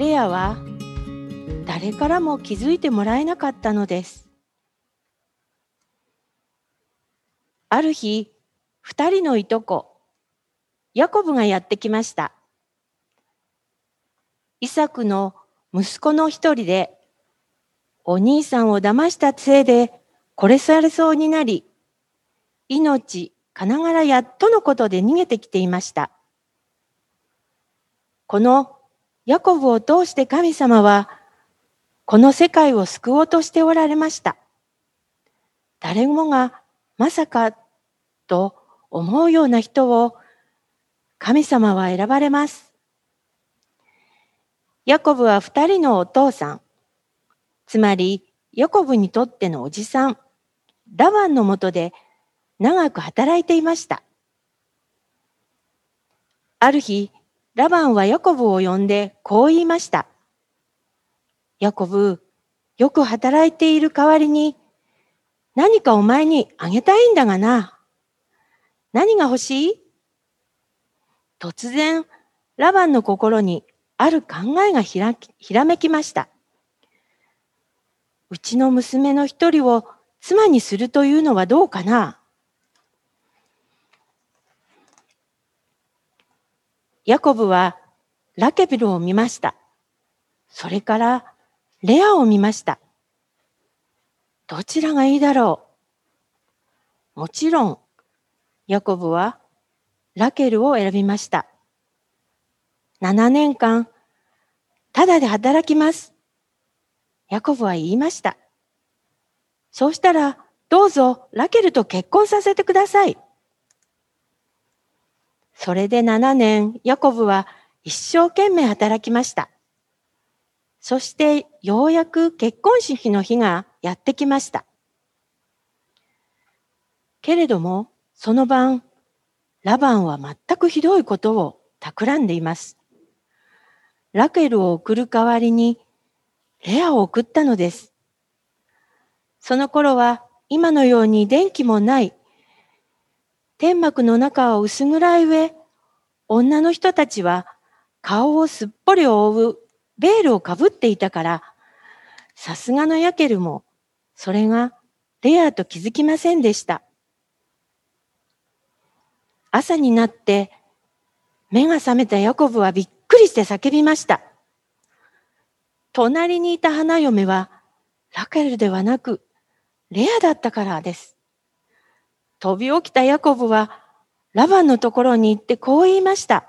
レアは誰からも気づいてもらえなかったのです。ある日、二人のいとこ、ヤコブがやってきました。イサクの息子の一人で、お兄さんを騙したせいで殺されそうになり、命かながらやっとのことで逃げてきていました。このヤコブを通して神様は、この世界を救おうとしておられました。誰もがまさかと思うような人を神様は選ばれます。ヤコブは二人のお父さん、つまりヤコブにとってのおじさん、ラバンのもとで長く働いていました。ある日、ラバンはヤコブを呼んでこう言いました。ヤコブ、よく働いている代わりに何かお前にあげたいんだがな。何が欲しい？突然、ラバンの心にある考えがひらひらめきました。うちの娘の一人を妻にするというのはどうかな？ヤコブはラケビルを見ました。それからレアを見ました。どちらがいいだろう？もちろん、ヤコブはラケルを選びました。7年間、ただで働きます。ヤコブは言いました。そうしたら、どうぞラケルと結婚させてください。それで7年、ヤコブは一生懸命働きました。そしてようやく結婚式の日がやってきました。けれども、その晩、ラバンは全くひどいことを企んでいます。ラケルを送る代わりに、レアを送ったのです。その頃は今のように電気もない、天幕の中を薄暗い上、女の人たちは顔をすっぽり覆うベールをかぶっていたから、さすがのヤケルも、それがレアと気づきませんでした。朝になって、目が覚めたヤコブはびっくりして叫びました。隣にいた花嫁はラケルではなくレアだったからです。飛び起きたヤコブはラバンのところに行ってこう言いました。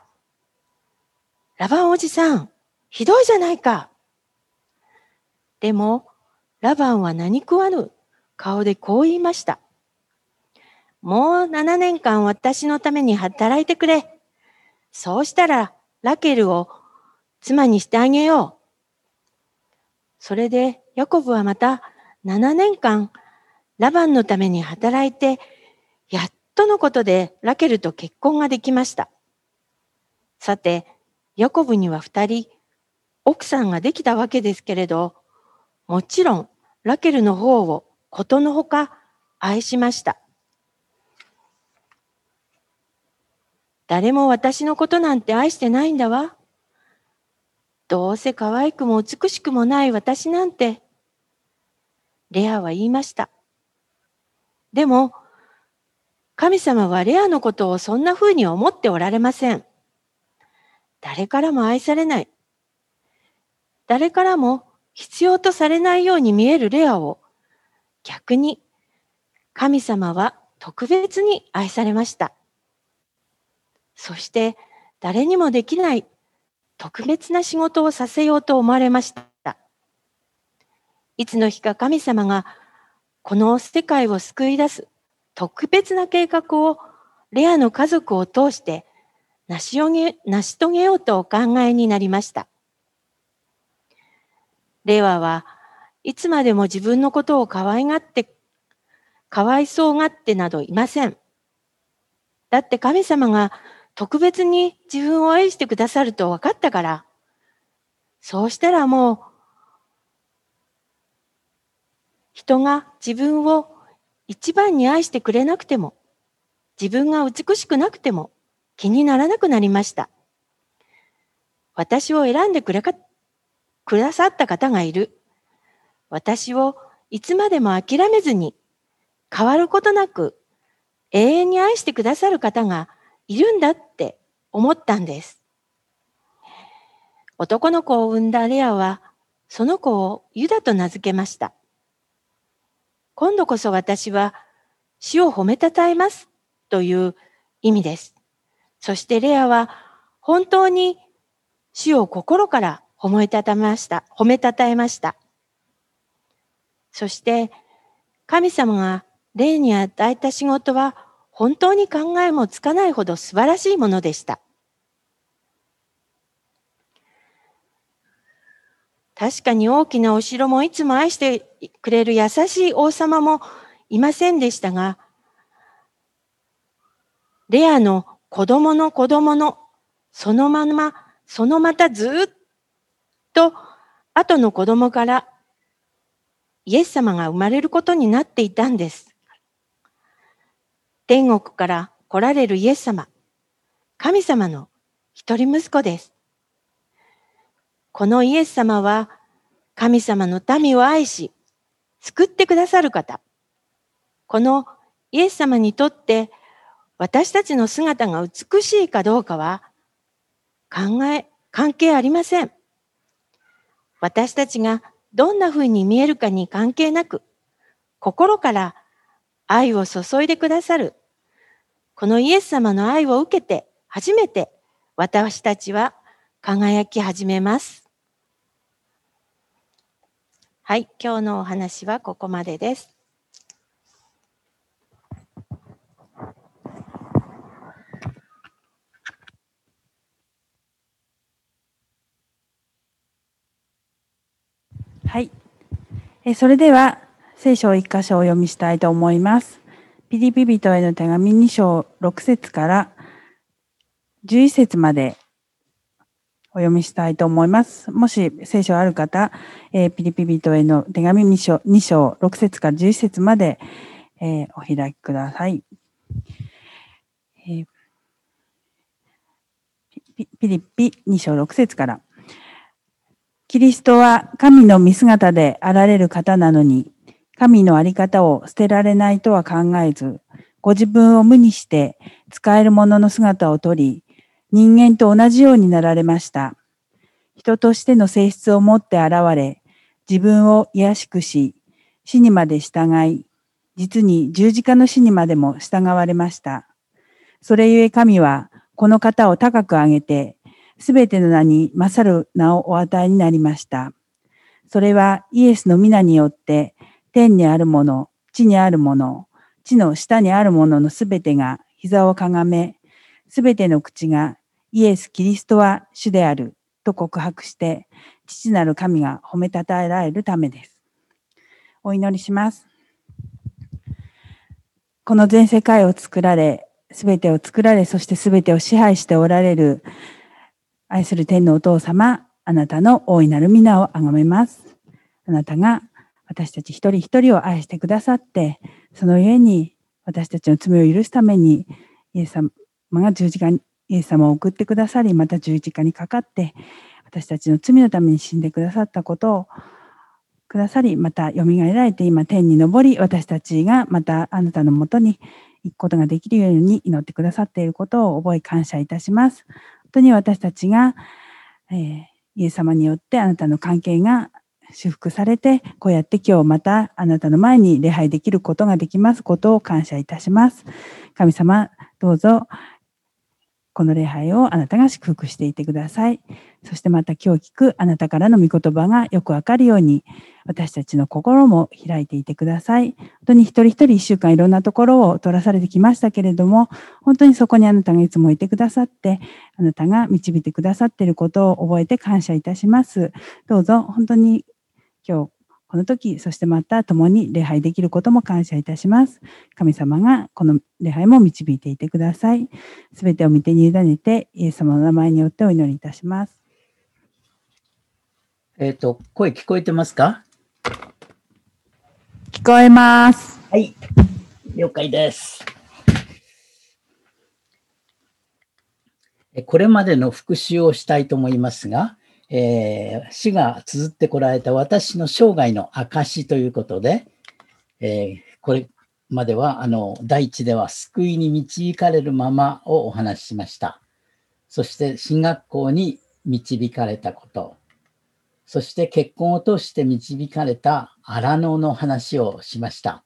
ラバンおじさん、ひどいじゃないか。でも、ラバンは何食わぬ顔でこう言いました。もう7年間私のために働いてくれ。そうしたらラケルを妻にしてあげよう。それでヤコブはまた7年間ラバンのために働いて、やっとのことでラケルと結婚ができました。さて、ヤコブには二人奥さんができたわけですけれど、もちろんラケルの方をことのほか愛しました。誰も私のことなんて愛してないんだわ。どうせ可愛くも美しくもない私なんて。レアは言いました。でも、神様はレアのことをそんな風に思っておられません。誰からも愛されない。誰からも必要とされないように見えるレアを逆に神様は特別に愛されました。そして誰にもできない特別な仕事をさせようと思われました。いつの日か神様がこの世界を救い出す特別な計画をレアの家族を通して成し遂げようとお考えになりました。レアはいつまでも自分のことを可愛がって、かわいそうがってなどいません。だって神様が特別に自分を愛してくださると分かったから。そうしたらもう、人が自分を一番に愛してくれなくても、自分が美しくなくても気にならなくなりました。私を選んでくれかくださった方がいる。私をいつまでも諦めずに変わることなく永遠に愛してくださる方がいるんだって思ったんです。男の子を産んだレアはその子をユダと名付けました。今度こそ私は死を褒めたたえますという意味です。そしてレアは本当に死を心から褒めたたえました。褒めたたえました。そして神様が霊に与えた仕事は本当に考えもつかないほど素晴らしいものでした。確かに大きなお城もいつも愛してくれる優しい王様もいませんでしたが、レアの子供の子供のそのまま、そのまたずっと後の子供からイエス様が生まれることになっていたんです。天国から来られるイエス様、神様の一人息子です。このイエス様は神様の民を愛し、救ってくださる方。このイエス様にとって私たちの姿が美しいかどうかは考え、関係ありません。私たちがどんな風に見えるかに関係なく、心から愛を注いでくださる、このイエス様の愛を受けて初めて私たちは輝き始めます。はい、今日のお話はここまでです。はい。えそれでは、聖書を一箇所お読みしたいと思います。ピリピ人への手紙2章6節から11節までお読みしたいと思います。もし聖書ある方、えー、ピリピ人への手紙2章 ,2 章6節から11節まで、えー、お開きください。えー、ピリピ2章6節から。キリストは神の見姿であられる方なのに、神のあり方を捨てられないとは考えず、ご自分を無にして使えるものの姿をとり、人間と同じようになられました。人としての性質を持って現れ、自分を癒しくし、死にまで従い、実に十字架の死にまでも従われました。それゆえ神は、この方を高く上げて、すべての名に勝る名をお与えになりました。それはイエスの皆によって、天にあるもの、地にあるもの、地の下にあるもののすべてが膝をかがめ、すべての口がイエス・キリストは主であると告白して、父なる神が褒めたたえられるためです。お祈りします。この全世界を作られ、すべてを作られ、そしてすべてを支配しておられる愛する天のお父様、あなたの大いなる皆をあがめます。あなたが私たち一人一人を愛してくださって、その上に私たちの罪を許すために、イエス様が十字架に、イエス様を送ってくださり、また十字架にかかって、私たちの罪のために死んでくださったことをくださり、また蘇られて今天に昇り、私たちがまたあなたのもとに行くことができるように祈ってくださっていることを覚え感謝いたします。本当に私たちが、えー、イエス様によってあなたの関係が修復されて、こうやって今日またあなたの前に礼拝できることができますことを感謝いたします。神様、どうぞこの礼拝をあなたが祝福していてください。そしてまた今日聞くあなたからの御言葉がよくわかるように、私たちの心も開いていてください。本当に一人一人一週間いろんなところを取らされてきましたけれども、本当にそこにあなたがいつもいてくださって、あなたが導いてくださっていることを覚えて感謝いたします。どうぞ本当に今日この時、そしてまた共に礼拝できることも感謝いたします。神様がこの礼拝も導いていてください。すべてを見てに委ねて、イエス様の名前によってお祈りいたします。えっ、ー、と、声聞こえてますか？聞こえます。はい。了解です。これまでの復習をしたいと思いますが、えー、主が綴ってこられた私の生涯の証ということで、えー、これまでは、あの、第一では救いに導かれるままをお話ししました。そして、進学校に導かれたこと。そして、結婚を通して導かれた荒野の話をしました。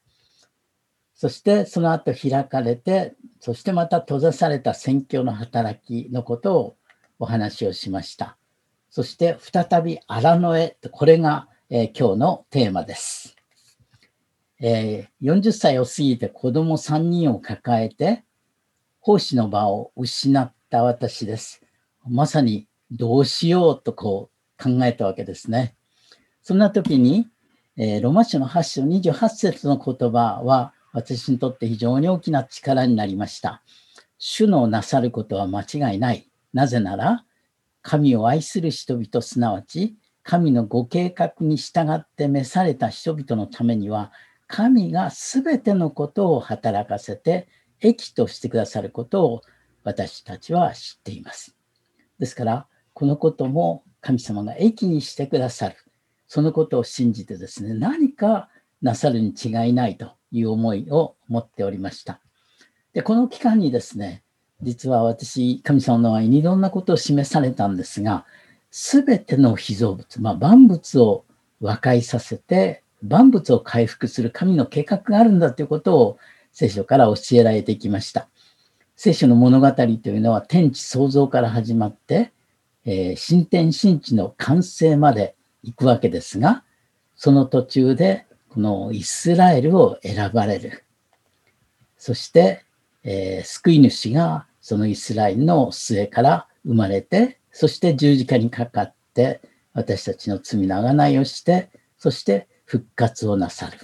そして、その後開かれて、そしてまた閉ざされた宣教の働きのことをお話をしました。そして再び荒野へ、これが、え、今日のテーマです、えー、40歳を過ぎて子供3人を抱えて、奉仕の場を失った私です。まさにどうしようとこう考えたわけですね。そんな時に、えー、ロマ書の8章28節の言葉は私にとって非常に大きな力になりました。主のなさることは間違いない。なぜなら、神を愛する人々、すなわち、神のご計画に従って召された人々のためには、神がすべてのことを働かせて、益としてくださることを私たちは知っています。ですから、このことも神様が益にしてくださる。そのことを信じてですね、何かなさるに違いないという思いを持っておりました。で、この期間にですね、実は私、神様の前にいろんなことを示されたんですが、すべての被造物、まあ、万物を和解させて、万物を回復する神の計画があるんだということを聖書から教えられてきました。聖書の物語というのは天地創造から始まって、えー、新天新地の完成まで行くわけですが、その途中でこのイスラエルを選ばれる。そして、えー、救い主がそのイスラエルの末から生まれて、そして十字架にかかって、私たちの罪の贖いをして、そして復活をなさる。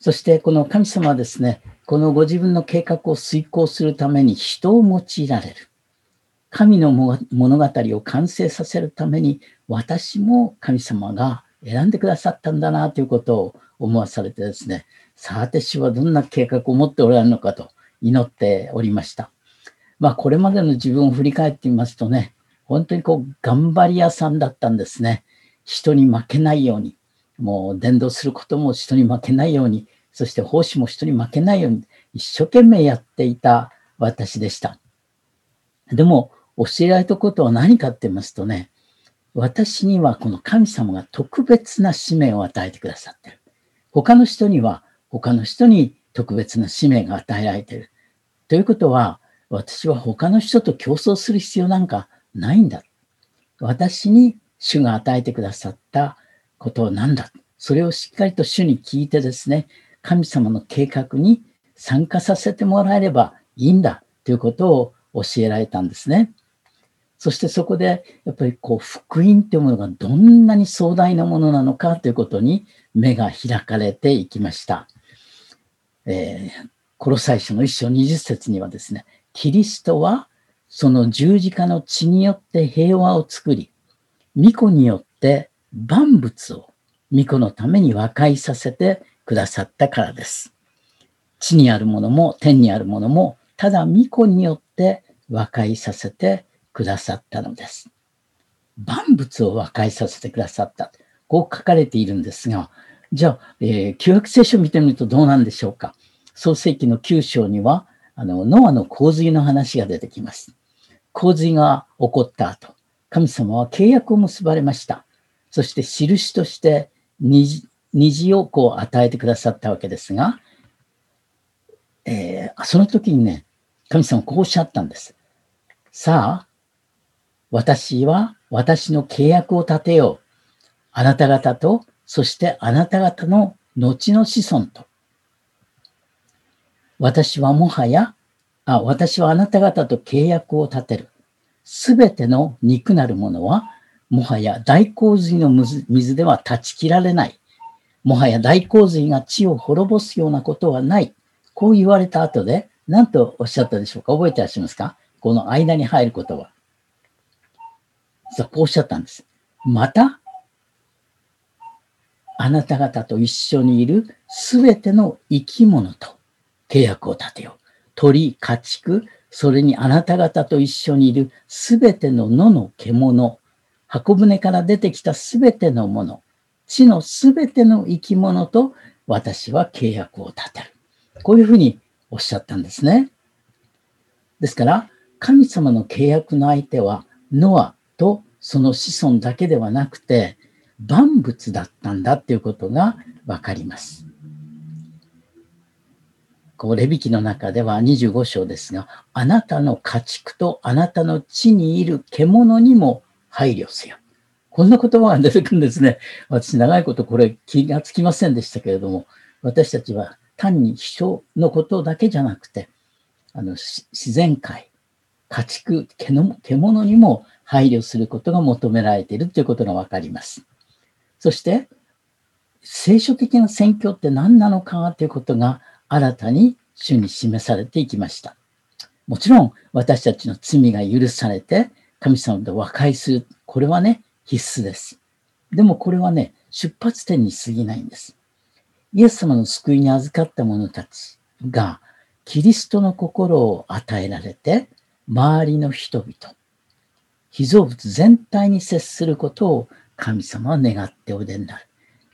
そしてこの神様はですね、このご自分の計画を遂行するために人を用いられる。神の物語を完成させるために私も神様が選んでくださったんだなということを思わされてですね、さて主はどんな計画を持っておられるのかと祈っておりました。まあ、これまでの自分を振り返ってみますとね、本当にこう、頑張り屋さんだったんですね。人に負けないように、もう伝道することも人に負けないように、そして奉仕も人に負けないように、一生懸命やっていた私でした。でも、教えられたことは何かって言いますとね、私にはこの神様が特別な使命を与えてくださってる。他の人には他の人に特別な使命が与えられている。ということは、私は他の人と競争する必要なんかないんだ。私に主が与えてくださったことは何だ。それをしっかりと主に聞いてですね、神様の計画に参加させてもらえればいいんだということを教えられたんですね。そしてそこでやっぱりこう福音というものがどんなに壮大なものなのかということに目が開かれていきました。えー、コロサイ書の一章二十節にはですね、キリストはその十字架の血によって平和を作り、御子によって万物を御子のために和解させてくださったからです。地にあるものも天にあるものも、ただ御子によって和解させてくださったのです。万物を和解させてくださった。こう書かれているんですが、じゃあ、えー、旧約聖書を見てみるとどうなんでしょうか。創世記の9章には、あの、ノアの洪水の話が出てきます。洪水が起こった後、神様は契約を結ばれました。そして印として虹虹をこう与えてくださったわけですが、えー、その時にね、神様こうおっしゃったんです。さあ、私は私の契約を立てよう。あなた方と、そしてあなた方の後の子孫と。私はもはや、あ私はあなた方と契約を立てる。すべての肉なるものは、もはや大洪水の水では断ち切られない。もはや大洪水が地を滅ぼすようなことはない。こう言われた後で、何とおっしゃったでしょうか？覚えてらっしゃいますか？この間に入ることは。そう、こうおっしゃったんです。また、あなた方と一緒にいるすべての生き物と契約を立てよう。鳥、家畜、それにあなた方と一緒にいるすべての野の獣、箱舟から出てきたすべてのもの、地のすべての生き物と私は契約を立てる。こういうふうにおっしゃったんですね。ですから、神様の契約の相手はノアとその子孫だけではなくて万物だったんだっていうことがわかります。こう、レビキの中では25章ですが、あなたの家畜とあなたの地にいる獣にも配慮せよ。こんな言葉が出てくるんですね。私、長いことこれ気がつきませんでしたけれども、私たちは単に人のことだけじゃなくて、あの、自然界、家畜、獣にも配慮することが求められているということがわかります。そして、聖書的な宣教って何なのかということが新たに主に示されていきました。もちろん私たちの罪が許されて神様と和解する。これはね、必須です。でもこれはね、出発点に過ぎないんです。イエス様の救いに預かった者たちが、キリストの心を与えられて、周りの人々、被造物全体に接することを神様は願っておいでになる。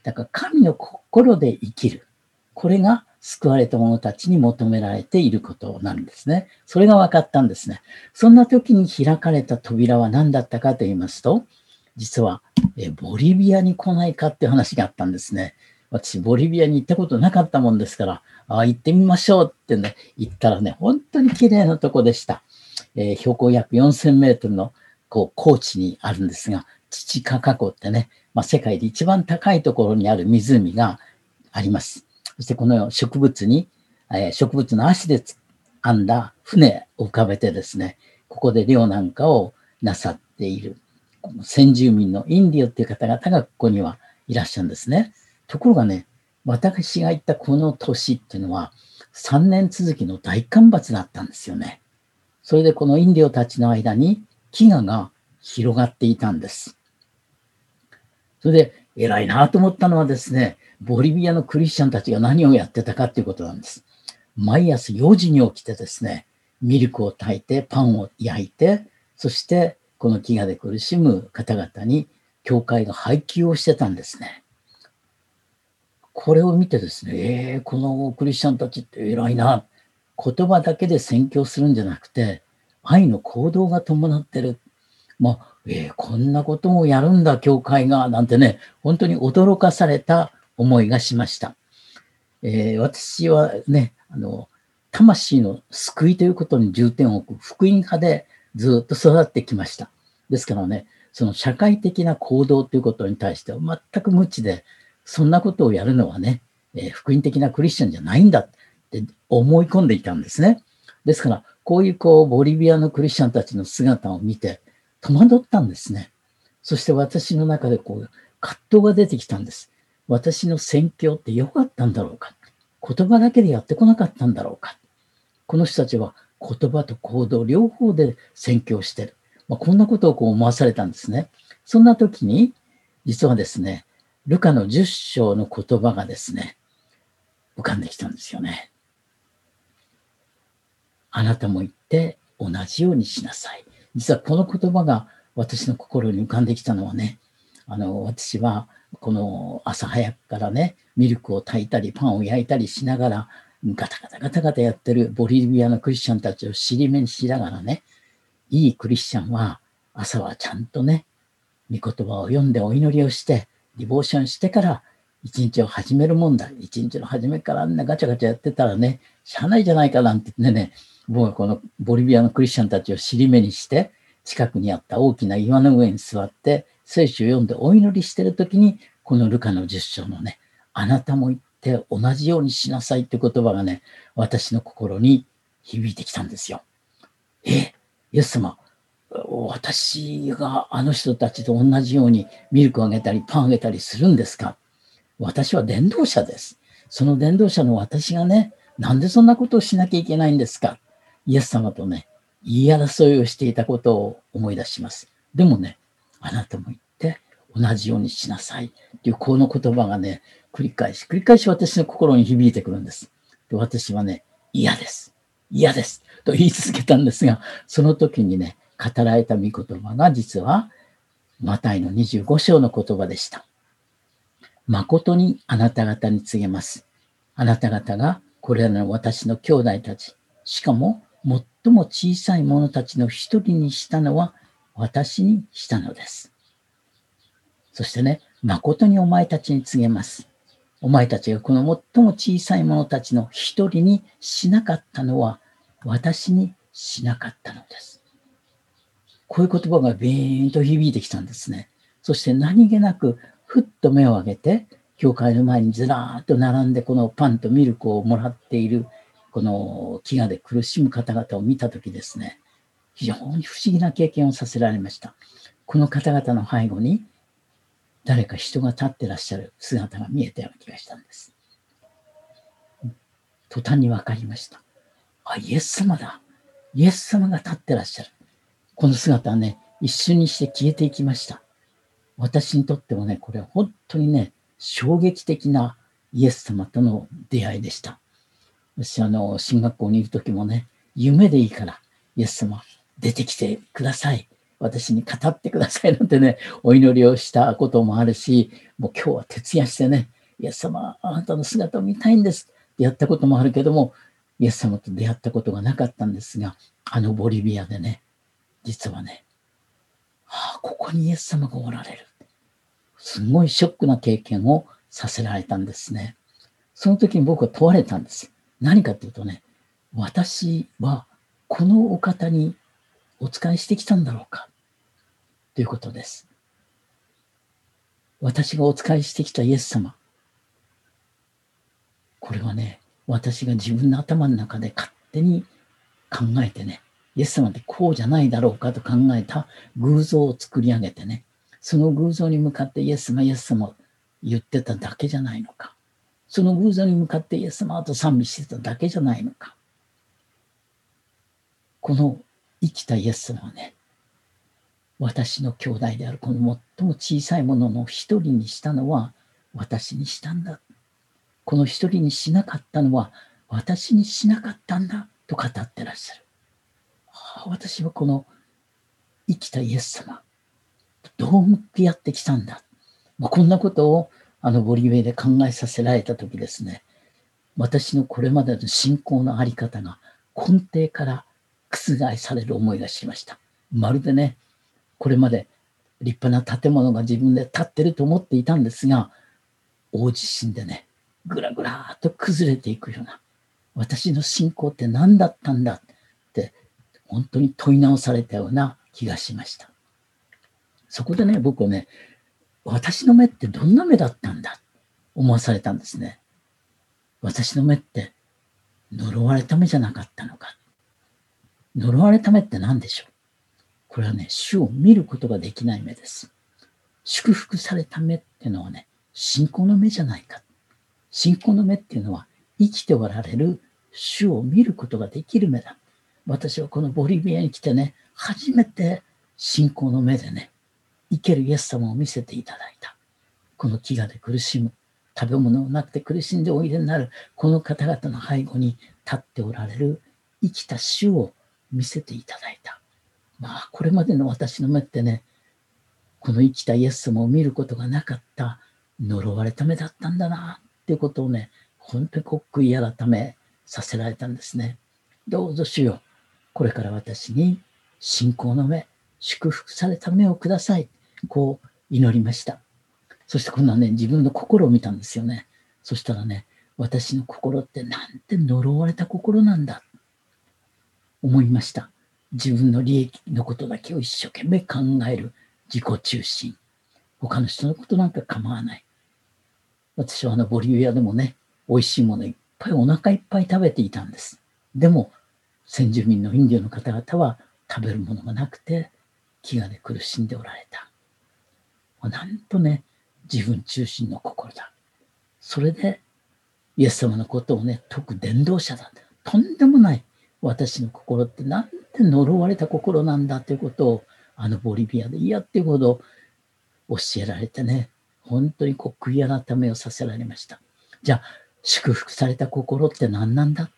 だから神の心で生きる。これが救われた者たちに求められていることなんですね。それが分かったんですね。そんな時に開かれた扉は何だったかと言いますと、実はえボリビアに来ないかっていう話があったんですね。私、ボリビアに行ったことなかったもんですから、ああ、行ってみましょうってね、行ったらね、本当に綺麗なとこでした。えー、標高約4000メートルのこう高地にあるんですが、チチカカ湖ってね、まあ、世界で一番高いところにある湖があります。そしてこの植物に、えー、植物の足で編んだ船を浮かべてですね、ここで漁なんかをなさっている。この先住民のインディオっていう方々がここにはいらっしゃるんですね。ところがね、私が行ったこの年っていうのは3年続きの大干ばつだったんですよね。それでこのインディオたちの間に飢餓が広がっていたんです。それで偉いなと思ったのはですね、ボリビアのクリスチャンたちが何をやってたかっていうことなんです。毎朝4時に起きてですね、ミルクを炊いて、パンを焼いて、そしてこの飢餓で苦しむ方々に教会が配給をしてたんですね。これを見てですね、えー、このクリスチャンたちって偉いな。言葉だけで宣教するんじゃなくて、愛の行動が伴ってる。まあ、えー、こんなこともやるんだ、教会が、なんてね、本当に驚かされた思いがしました。えー、私はね、あの、魂の救いということに重点を置く福音派でずっと育ってきました。ですからね、その社会的な行動ということに対しては全く無知で、そんなことをやるのはね、えー、福音的なクリスチャンじゃないんだって思い込んでいたんですね。ですから、こういうこう、ボリビアのクリスチャンたちの姿を見て、戸惑ったんですね。そして私の中でこう、葛藤が出てきたんです。私の宣教って良かったんだろうか言葉だけでやってこなかったんだろうかこの人たちは言葉と行動両方で宣教してる。まあ、こんなことをこう思わされたんですね。そんな時に、実はですね、ルカの10章の言葉がですね、浮かんできたんですよね。あなたも言って同じようにしなさい。実はこの言葉が私の心に浮かんできたのはね、あの、私はこの朝早くからね、ミルクを炊いたり、パンを焼いたりしながら、ガタガタガタガタやってるボリビアのクリスチャンたちを尻目にしながらね、いいクリスチャンは朝はちゃんとね、御言葉を読んでお祈りをして、ディボーションしてから一日を始めるもんだ。一日の初めからあんなガチャガチャやってたらね、しゃあないじゃないかなんて言ってね、僕はこのボリビアのクリスチャンたちを尻目にして、近くにあった大きな岩の上に座って、聖書を読んでお祈りしてる時に、このルカの10章のね、あなたも言って同じようにしなさいって言葉がね、私の心に響いてきたんですよ。え、イエス様、私があの人たちと同じようにミルクをあげたりパンあげたりするんですか？私は伝道者です。その伝道者の私がね、なんでそんなことをしなきゃいけないんですか？イエス様とね、言い争いをしていたことを思い出します。でもね、あなたも言って同じようにしなさいっていうこの言葉がね、繰り返し、繰り返し私の心に響いてくるんです。で私はね、嫌です。嫌です。と言い続けたんですが、その時にね、語られた御言葉が実は、マタイの25章の言葉でした。誠にあなた方に告げます。あなた方がこれらの私の兄弟たち、しかも最も小さい者たちの一人にしたのは私にしたのです。そしてね、誠にお前たちに告げます。お前たちがこの最も小さい者たちの一人にしなかったのは私にしなかったのです。こういう言葉がビーンと響いてきたんですね。そして何気なくふっと目を上げて、教会の前にずらーっと並んでこのパンとミルクをもらっているこの飢餓で苦しむ方々を見たときですね、非常に不思議な経験をさせられました。この方々の背後に誰か人が立ってらっしゃる姿が見えたような気がしたんです。途端に分かりました。あ、イエス様だ。イエス様が立ってらっしゃる。この姿はね、一瞬にして消えていきました。私にとってもね、これは本当にね、衝撃的なイエス様との出会いでした。私、あの、進学校にいる時もね、夢でいいから、イエス様、出てきてください。私に語ってくださいなんてね、お祈りをしたこともあるし、もう今日は徹夜してね、イエス様、あなたの姿を見たいんですってやったこともあるけども、イエス様と出会ったことがなかったんですが、あのボリビアでね、実はね、ああ、ここにイエス様がおられる。すごいショックな経験をさせられたんですね。その時に僕は問われたんです。何かっていうとね、私はこのお方にお使いしてきたんだろうかということです。私がお使いしてきたイエス様。これはね、私が自分の頭の中で勝手に考えてね、イエス様ってこうじゃないだろうかと考えた偶像を作り上げてね、その偶像に向かってイエス様、イエス様言ってただけじゃないのか。その偶像に向かってイエス様と賛美してただけじゃないのか。この生きたイエス様はね、私の兄弟であるこの最も小さいものの一人にしたのは私にしたんだ。この一人にしなかったのは私にしなかったんだと語ってらっしゃる。私はこの生きたイエス様、どう向き合ってきたんだ。まあ、こんなことをあのボリウェイで考えさせられたときですね、私のこれまでの信仰のあり方が根底から覆される思いがしました。まるでね、これまで立派な建物が自分で建ってると思っていたんですが、大地震でね、ぐらぐらっと崩れていくような、私の信仰って何だったんだって本当に問い直されたような気がしました。そこでね、僕はね、私の目ってどんな目だったんだ？思わされたんですね。私の目って呪われた目じゃなかったのか？呪われた目って何でしょう？これはね、主を見ることができない目です。祝福された目っていうのはね、信仰の目じゃないか。信仰の目っていうのは生きておられる主を見ることができる目だ。私はこのボリビアに来てね、初めて信仰の目でね、生けるイエス様を見せていただいた。この飢餓で苦しむ、食べ物がなくて苦しんでおいでになる、この方々の背後に立っておられる生きた主を見せていただいた。まあ、これまでの私の目ってね、この生きたイエス様を見ることがなかった呪われた目だったんだな、っていうことをね、本当に刻い改めさせられたんですね。どうぞ主よ、これから私に信仰の目、祝福された目をください。こう祈りました。そして今度はね、自分の心を見たんですよね。そしたらね、私の心ってなんて呪われた心なんだ。思いました。自分の利益のことだけを一生懸命考える自己中心。他の人のことなんか構わない。私はあのボリビアでもね、美味しいものいっぱいお腹いっぱい食べていたんです。でも、先住民のインディオの方々は食べるものがなくて、飢餓で苦しんでおられた。なんとね、自分中心の心だ。それで、イエス様のことをね、解く伝道者だ。とんでもない。私の心ってなんて呪われた心なんだということを、あのボリビアで嫌っていうほど教えられてね、本当にこう悔い改めをさせられました。じゃあ、祝福された心って何なんだ？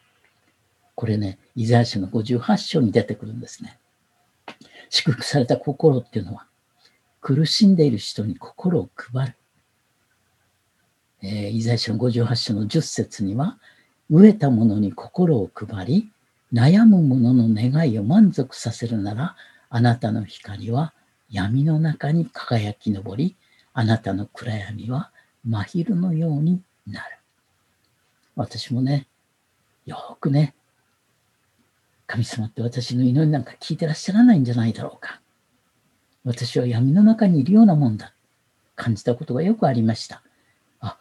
これね、イザヤ書の58章に出てくるんですね。祝福された心っていうのは、苦しんでいる人に心を配る。えー、イザヤ書の58章の10節には、飢えた者に心を配り、悩む者の願いを満足させるなら、あなたの光は闇の中に輝き昇り、あなたの暗闇は真昼のようになる。私もね、よくね、神様って私の祈りなんか聞いてらっしゃらないんじゃないだろうか。私は闇の中にいるようなもんだ。感じたことがよくありました。あ、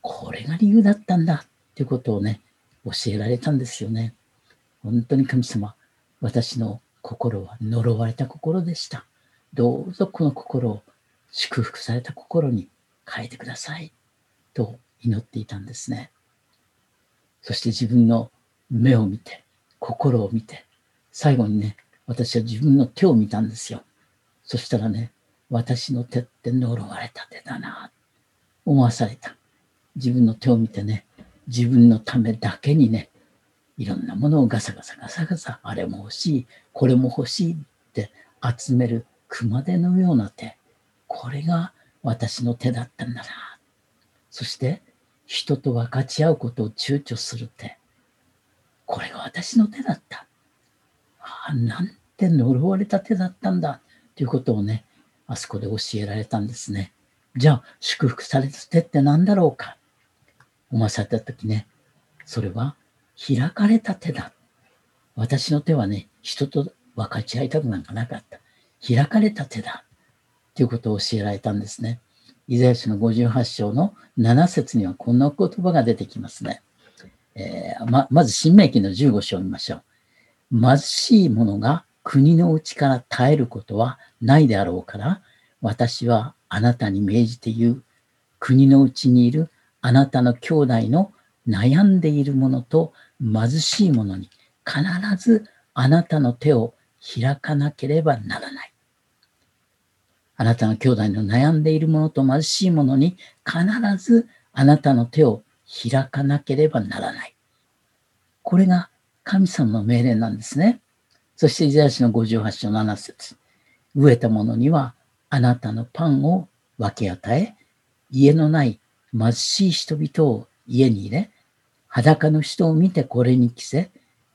これが理由だったんだっていうことをね、教えられたんですよね。本当に神様、私の心は呪われた心でした。どうぞこの心を祝福された心に変えてください。と祈っていたんですね。そして自分の目を見て、心を見て、最後にね、私は自分の手を見たんですよ。そしたらね、私の手って呪われた手だな、思わされた。自分の手を見てね、自分のためだけにね、いろんなものをガサガサガサガサ、あれも欲しい、これも欲しいって集める熊手のような手。これが私の手だったんだな。そして、人と分かち合うことを躊躇する手。これが私の手だった。ああ、なんて呪われた手だったんだ。ということをね、あそこで教えられたんですね。じゃあ、祝福された手って何だろうか？思わされたときね、それは開かれた手だ。私の手はね、人と分かち合いたくなんかなかった。開かれた手だ。ということを教えられたんですね。イザヤ書の58章の7節にはこんな言葉が出てきますね。えー、ままず、新明記の15章を見ましょう。貧しい者が国のうちから耐えることはないであろうから、私はあなたに命じて言う。国のうちにいるあなたの兄弟の悩んでいる者と貧しい者に必ずあなたの手を開かなければならない。あなたの兄弟の悩んでいる者と貧しい者に必ずあなたの手を開かなければならない。これが神様の命令なんですね。そしてイザヤ書の58章7節飢えた者にはあなたのパンを分け与え、家のない貧しい人々を家に入れ、裸の人を見てこれに着せ、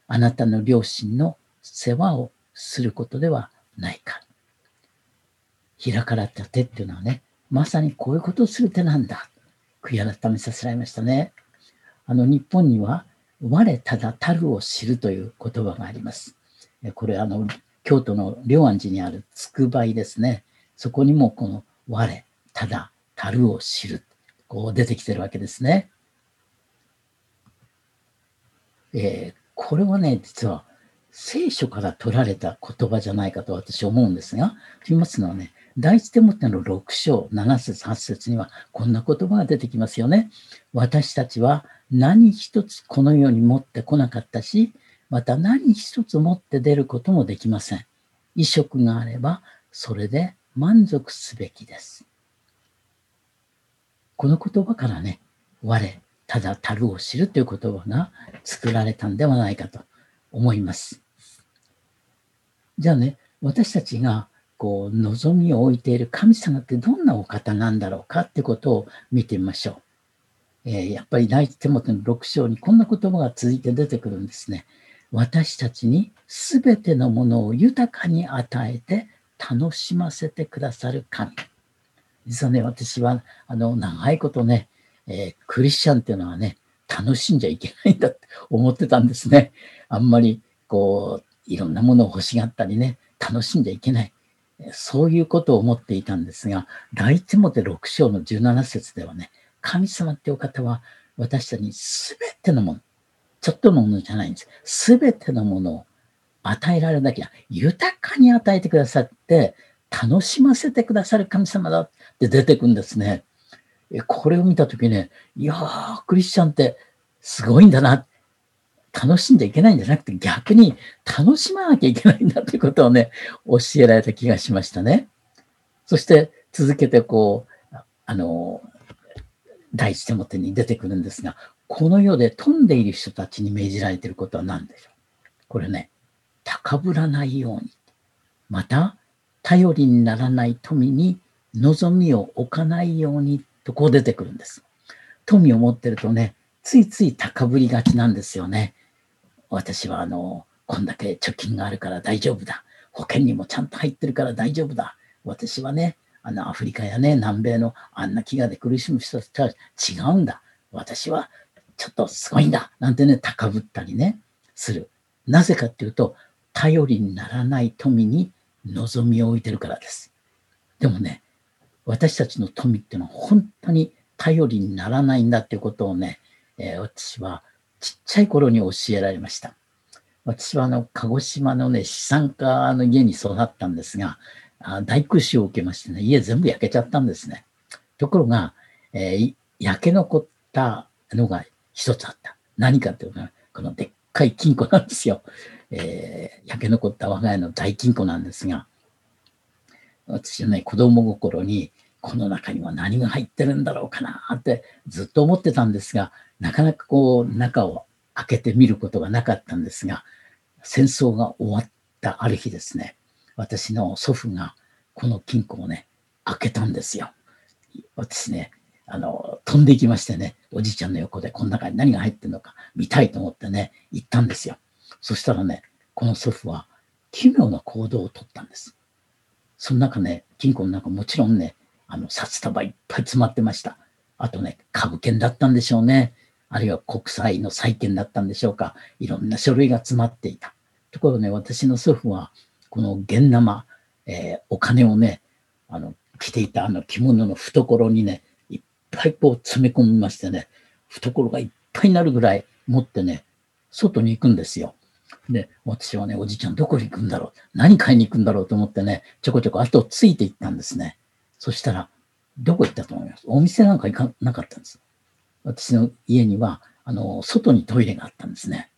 あなたの両親の世話をすることではないか。開かれた手っていうのはね、まさにこういうことをする手なんだ。悔い改めさせられましたね。あの、日本には、我ただたるを知るという言葉があります。これ、あの、京都の龍安寺にあるつくばいですね。そこにもこの我、ただ、たるを知る。こう出てきてるわけですね。えー、これはね、実は聖書から取られた言葉じゃないかと私思うんですが、と言いますのはね、第一手モての6章、7節8節にはこんな言葉が出てきますよね。私たちは何一つこの世に持ってこなかったし、また何一つ持って出ることもできません。衣食があれば、それで満足すべきです。この言葉からね、我、ただたるを知るという言葉が作られたんではないかと思います。じゃあね、私たちがこう望みを置いている神様ってどんなお方なんだろうかってことを見てみましょう。えー、やっぱり第一手元の6章にこんな言葉が続いて出てくるんですね。私たちにすべてのものを豊かに与えて楽しませてくださる神。実はね、私はあの長いことね、えー、クリスチャンっていうのはね、楽しんじゃいけないんだって思ってたんですね。あんまりこう、いろんなものを欲しがったりね、楽しんじゃいけない。そういうことを思っていたんですが、第一モテ6章の17節ではね、神様ってお方は私たちに全てのもの、ちょっとのものじゃないんです。全てのものを与えられなきゃ、豊かに与えてくださって、楽しませてくださる神様だって出てくんですね。これを見たときね、いやー、クリスチャンってすごいんだな。楽しんじゃいけないんじゃなくて逆に楽しまなきゃいけないんだということをね、教えられた気がしましたね。そして続けてこう、あの、第一手元に出てくるんですが、この世で飛んでいる人たちに命じられていることは何でしょう？これね、高ぶらないように。また、頼りにならない富に望みを置かないようにとこう出てくるんです。富を持ってるとね、ついつい高ぶりがちなんですよね。私はあの、こんだけ貯金があるから大丈夫だ。保険にもちゃんと入ってるから大丈夫だ。私はね、あのアフリカやね、南米のあんな飢餓で苦しむ人たちは違うんだ。私はちょっとすごいんだ。なんてね、高ぶったりね、する。なぜかっていうと、頼りにならない富に望みを置いてるからです。でもね、私たちの富っていうのは本当に頼りにならないんだっていうことをね、えー、私はちっちゃい頃に教えられました。私はあの、鹿児島のね、資産家の家に育ったんですが、あ大空襲を受けましてね、家全部焼けちゃったんですね。ところが、えー、焼け残ったのが一つあった。何かっていうと、このでっかい金庫なんですよ。えー、焼け残った我が家の大金庫なんですが、私はね、子供心に、この中には何が入ってるんだろうかなってずっと思ってたんですが、なかなかこう、中を開けてみることがなかったんですが、戦争が終わったある日ですね、私の祖父がこの金庫をね、開けたんですよ。私ね、あの、飛んでいきましてね、おじいちゃんの横でこの中に何が入ってるのか見たいと思ってね、行ったんですよ。そしたらね、この祖父は奇妙な行動をとったんです。その中ね、金庫の中もちろんね、あの、札束いっぱい詰まってました。あとね、株券だったんでしょうね。あるいは国債の債券だったんでしょうか。いろんな書類が詰まっていた。ところね、私の祖父は、この現生、えー、お金をね、あの、着ていたあの着物の懐にね、いっぱいこう詰め込みましてね、懐がいっぱいになるぐらい持ってね、外に行くんですよ。で、私はね、おじいちゃんどこに行くんだろう何買いに行くんだろうと思ってね、ちょこちょこ後をついていったんですね。そしたら、どこ行ったと思います？お店なんか行かなかったんです。私の家には、あの、外にトイレがあったんですね。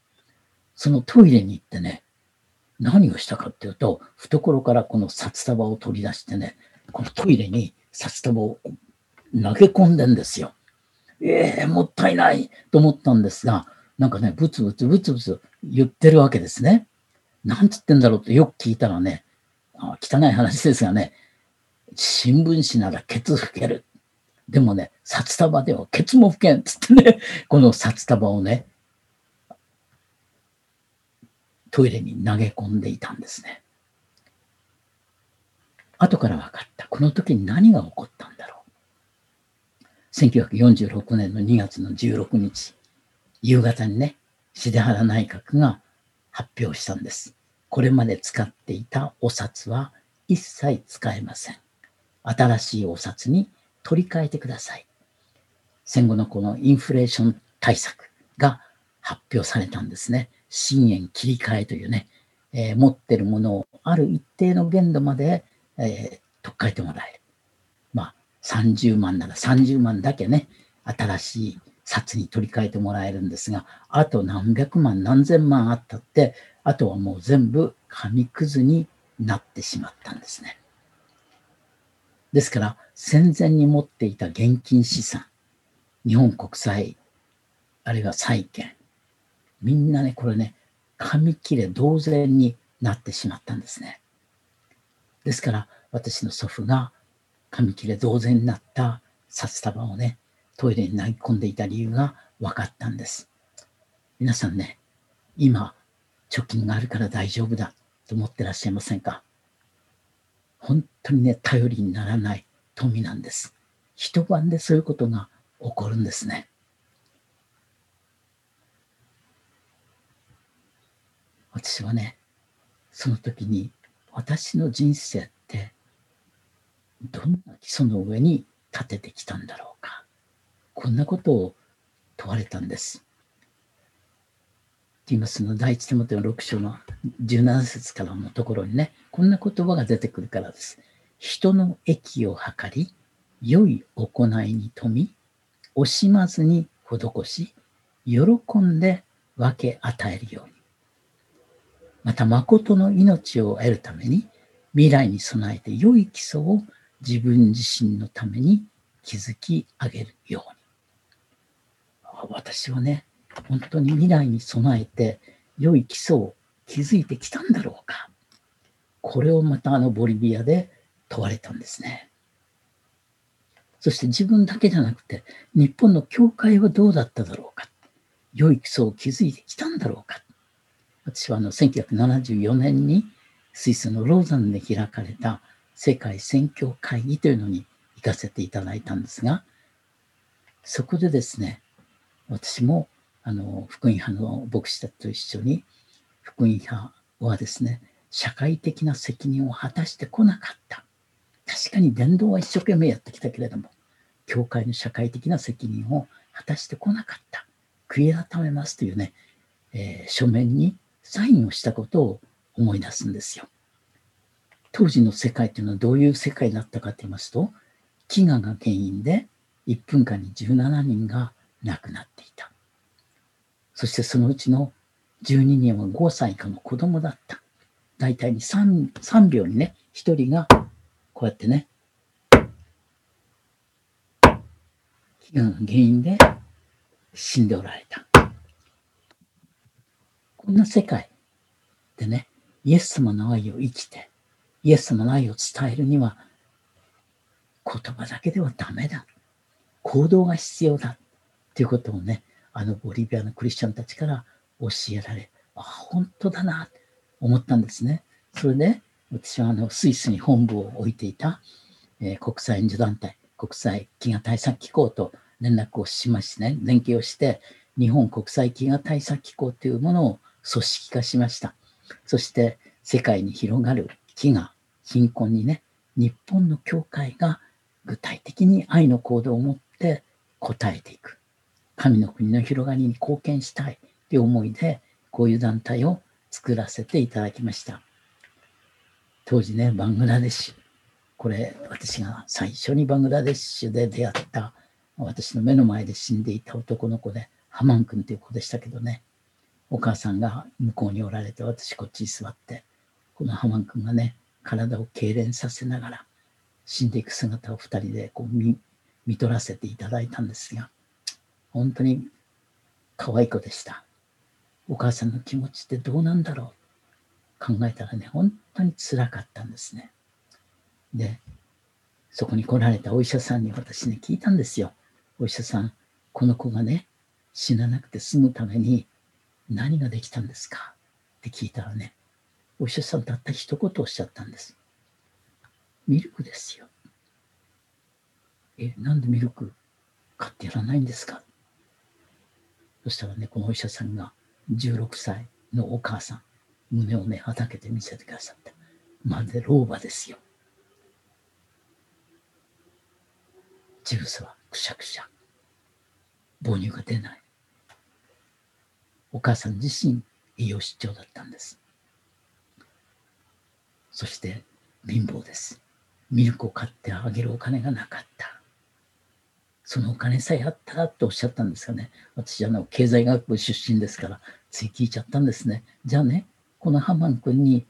そのトイレに行ってね、何をしたかっていうと、懐からこの札束を取り出してね、このトイレに札束を投げ込んでんですよ。ええー、もったいないと思ったんですが、なんかね、ブツブツブツブツ言ってるわけですね。なんつってんだろうってよく聞いたらね、あ汚い話ですがね、新聞紙ならケツ拭ける。でもね、札束ではケツも拭けんつってね、この札束をね、トイレに投げ込んでいたんですね。後から分かった。この時に何が起こったんだ？1946年の2月の16日、夕方にね、重原内閣が発表したんです。これまで使っていたお札は一切使えません。新しいお札に取り替えてください。戦後のこのインフレーション対策が発表されたんですね。新円切り替えというね、えー、持ってるものをある一定の限度まで、えー、取っ替えてもらえる。30万なら30万だけね、新しい札に取り替えてもらえるんですが、あと何百万、何千万あったって、あとはもう全部紙くずになってしまったんですね。ですから、戦前に持っていた現金資産、日本国債、あるいは債券、みんなね、これね、紙切れ同然になってしまったんですね。ですから、私の祖父が紙切れ同然になった札束をね、トイレに投げ込んでいた理由が分かったんです。皆さんね、今、貯金があるから大丈夫だと思ってらっしゃいませんか？本当にね、頼りにならない富なんです。一晩でそういうことが起こるんですね。私はね、その時に私の人生ってどんな基礎の上に立ててきたんだろうか。こんなことを問われたんです。ティモスの第一手元の6章の17節からのところにね、こんな言葉が出てくるからです。人の益を図り、良い行いに富み、惜しまずに施し、喜んで分け与えるように。また誠の命を得るために未来に備えて良い基礎を自分自身のために築き上げるように。私はね、本当に未来に備えて良い基礎を築いてきたんだろうか。これをまたあのボリビアで問われたんですね。そして自分だけじゃなくて、日本の教会はどうだっただろうか。良い基礎を築いてきたんだろうか。私はあの1974年にスイスのローザンで開かれた世界宣教会議というのに行かせていただいたんですが、そこでですね、私もあの福音派の牧師たちと一緒に福音派はですね、社会的な責任を果たしてこなかった。確かに伝道は一生懸命やってきたけれども、教会の社会的な責任を果たしてこなかった。悔い改めますというね、えー、書面にサインをしたことを思い出すんですよ。当時の世界というのはどういう世界だったかと言いますと、飢餓が原因で1分間に17人が亡くなっていた。そしてそのうちの12人は5歳以下の子供だった。大体に 3, 3秒にね、1人がこうやってね、飢餓が原因で死んでおられた。こんな世界でね、イエス様の愛を生きて、イエス様の愛を伝えるには、言葉だけではダメだ。行動が必要だ。ということをね、あのボリビアのクリスチャンたちから教えられ、あ、本当だな、と思ったんですね。それで、私はあのスイスに本部を置いていた、えー、国際援助団体、国際飢餓対策機構と連絡をしましてね、連携をして、日本国際飢餓対策機構というものを組織化しました。そして世界に広がる飢餓、貧困にね、日本の教会が具体的に愛の行動を持って応えていく。神の国の広がりに貢献したいという思いで、こういう団体を作らせていただきました。当時ね、バングラデシュ。これ、私が最初にバングラデシュで出会った、私の目の前で死んでいた男の子で、ハマン君という子でしたけどね、お母さんが向こうにおられて、私こっちに座って、このハマン君がね、体を痙攣させながら死んでいく姿を二人でこう見見取らせていただいたんですが、本当に可愛い子でした。お母さんの気持ちってどうなんだろう？考えたらね、本当につらかったんですね。で、そこに来られたお医者さんに私ね、聞いたんですよ。お医者さん、この子がね、死ななくて済むために何ができたんですか？って聞いたらね、お医者さんたった一言おっしゃったんです。ミルクですよ。え、なんでミルク買ってやらないんですか？そしたらね、このお医者さんが16歳のお母さん、胸をね、はたけて見せてくださった。まるで老婆ですよ。ジュースはくしゃくしゃ。母乳が出ない。お母さん自身栄養失調だったんです。そして貧乏です。ミルクを買ってあげるお金がなかった。そのお金さえあったらとおっしゃったんですよね。私、あの、経済学部出身ですから、つい聞いちゃったんですね。じゃあね、このハマン君に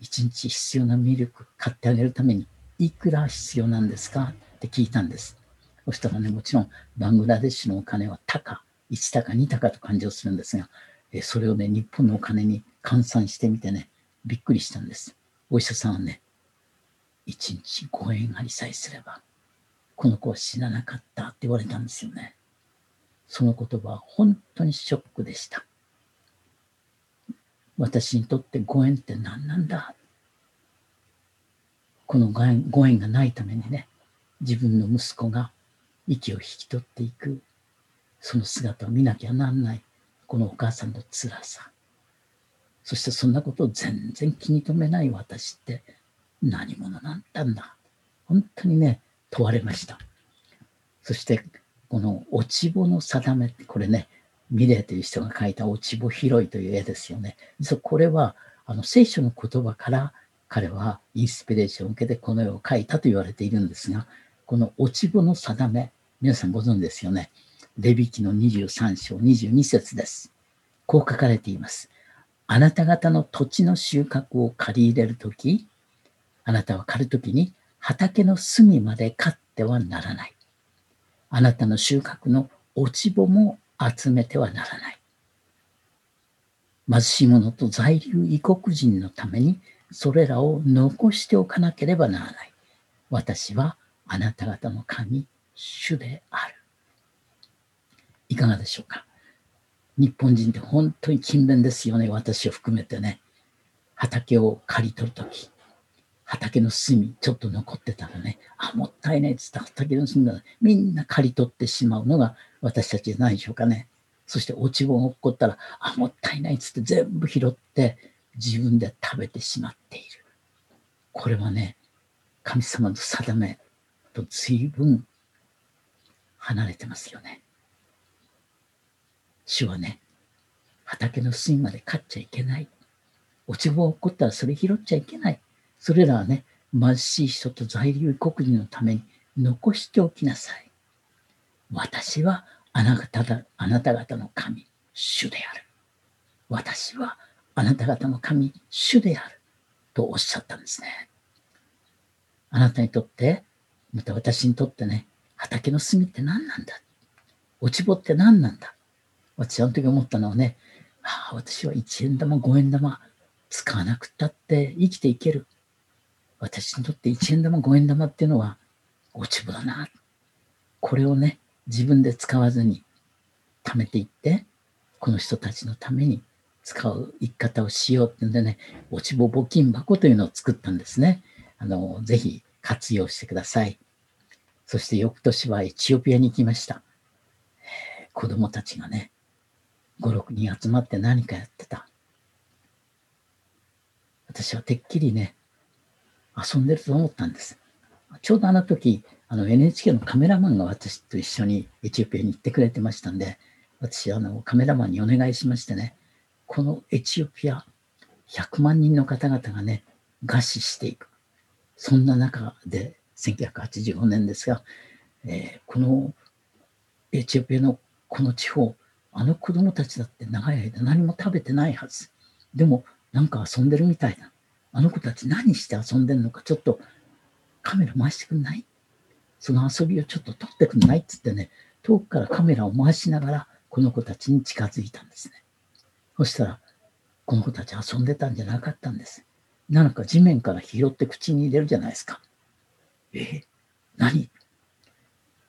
一日必要なミルク買ってあげるためにいくら必要なんですか？って聞いたんです。そしたらね、もちろんバングラデシュのお金は高、1高、2高と勘定するんですが、それをね、日本のお金に換算してみてね、びっくりしたんです。お医者さんはね、1日5円ありさえすれば、この子は死ななかったって言われたんですよね。その言葉は本当にショックでした。私にとってご縁って何なんだ？このご縁ご縁がないためにね、自分の息子が息を引き取っていく、その姿を見なきゃなんない、このお母さんの辛さ。そしてそんなことを全然気に留めない私って何者なんだんだ。本当にね、問われました。そして、この落ち穂の定めって、これね、ミレーという人が書いた落ち穂拾いという絵ですよね。実はこれはあの聖書の言葉から彼はインスピレーションを受けてこの絵を描いたと言われているんですが、この落ち穂の定め、皆さんご存知ですよね。レビキの23章22節です。こう書かれています。あなた方の土地の収穫を借り入れるとき、あなたは狩るときに畑の隅まで刈ってはならない。あなたの収穫の落ち穂も集めてはならない。貧しい者と在留異国人のためにそれらを残しておかなければならない。私はあなた方の神、主である。いかがでしょうか？日本人って本当に勤勉ですよね。私を含めてね。畑を刈り取るとき、畑の隅、ちょっと残ってたらね、あ、もったいないっつった畑の隅だ。みんな刈り取ってしまうのが私たちじゃないでしょうかね。そして落ち葉が起こったら、あ、もったいないっつって全部拾って自分で食べてしまっている。これはね、神様の定めと随分離れてますよね。主はね、畑の隅まで刈っちゃいけない。落ち葉が起こったらそれ拾っちゃいけない。それらはね、貧しい人と在留国人のために残しておきなさい。私はあなただあなた方の神、主である。私はあなた方の神、主である。とおっしゃったんですね。あなたにとって、また私にとってね、畑の隅って何なんだ？落ち葉って何なんだ？私あの時思ったのはね、ああ、私は1円玉、5円玉使わなくったって生きていける。私にとって1円玉、5円玉っていうのは落ち葉だな。これをね、自分で使わずに貯めていって、この人たちのために使う生き方をしようってんでね、落ち葉募金箱というのを作ったんですね。あの、ぜひ活用してください。そして翌年はエチオピアに行きました。子供たちがね、5、6人集まって何かやってた。私はてっきりね、遊んでると思ったんです。ちょうどあの時、あの NHK のカメラマンが私と一緒にエチオピアに行ってくれてましたんで、私、あの、カメラマンにお願いしましてね、このエチオピア、100万人の方々がね、餓死していく。そんな中で、1985年ですが、えー、このエチオピアのこの地方、あの子供たちだって長い間何も食べてないはず。でも、なんか遊んでるみたいな。あの子たち何して遊んでるのか、ちょっとカメラ回してくんない？その遊びをちょっと撮ってくんないっつってね、遠くからカメラを回しながら、この子たちに近づいたんですね。そしたら、この子たち遊んでたんじゃなかったんです。なんか地面から拾って口に入れるじゃないですか。え、何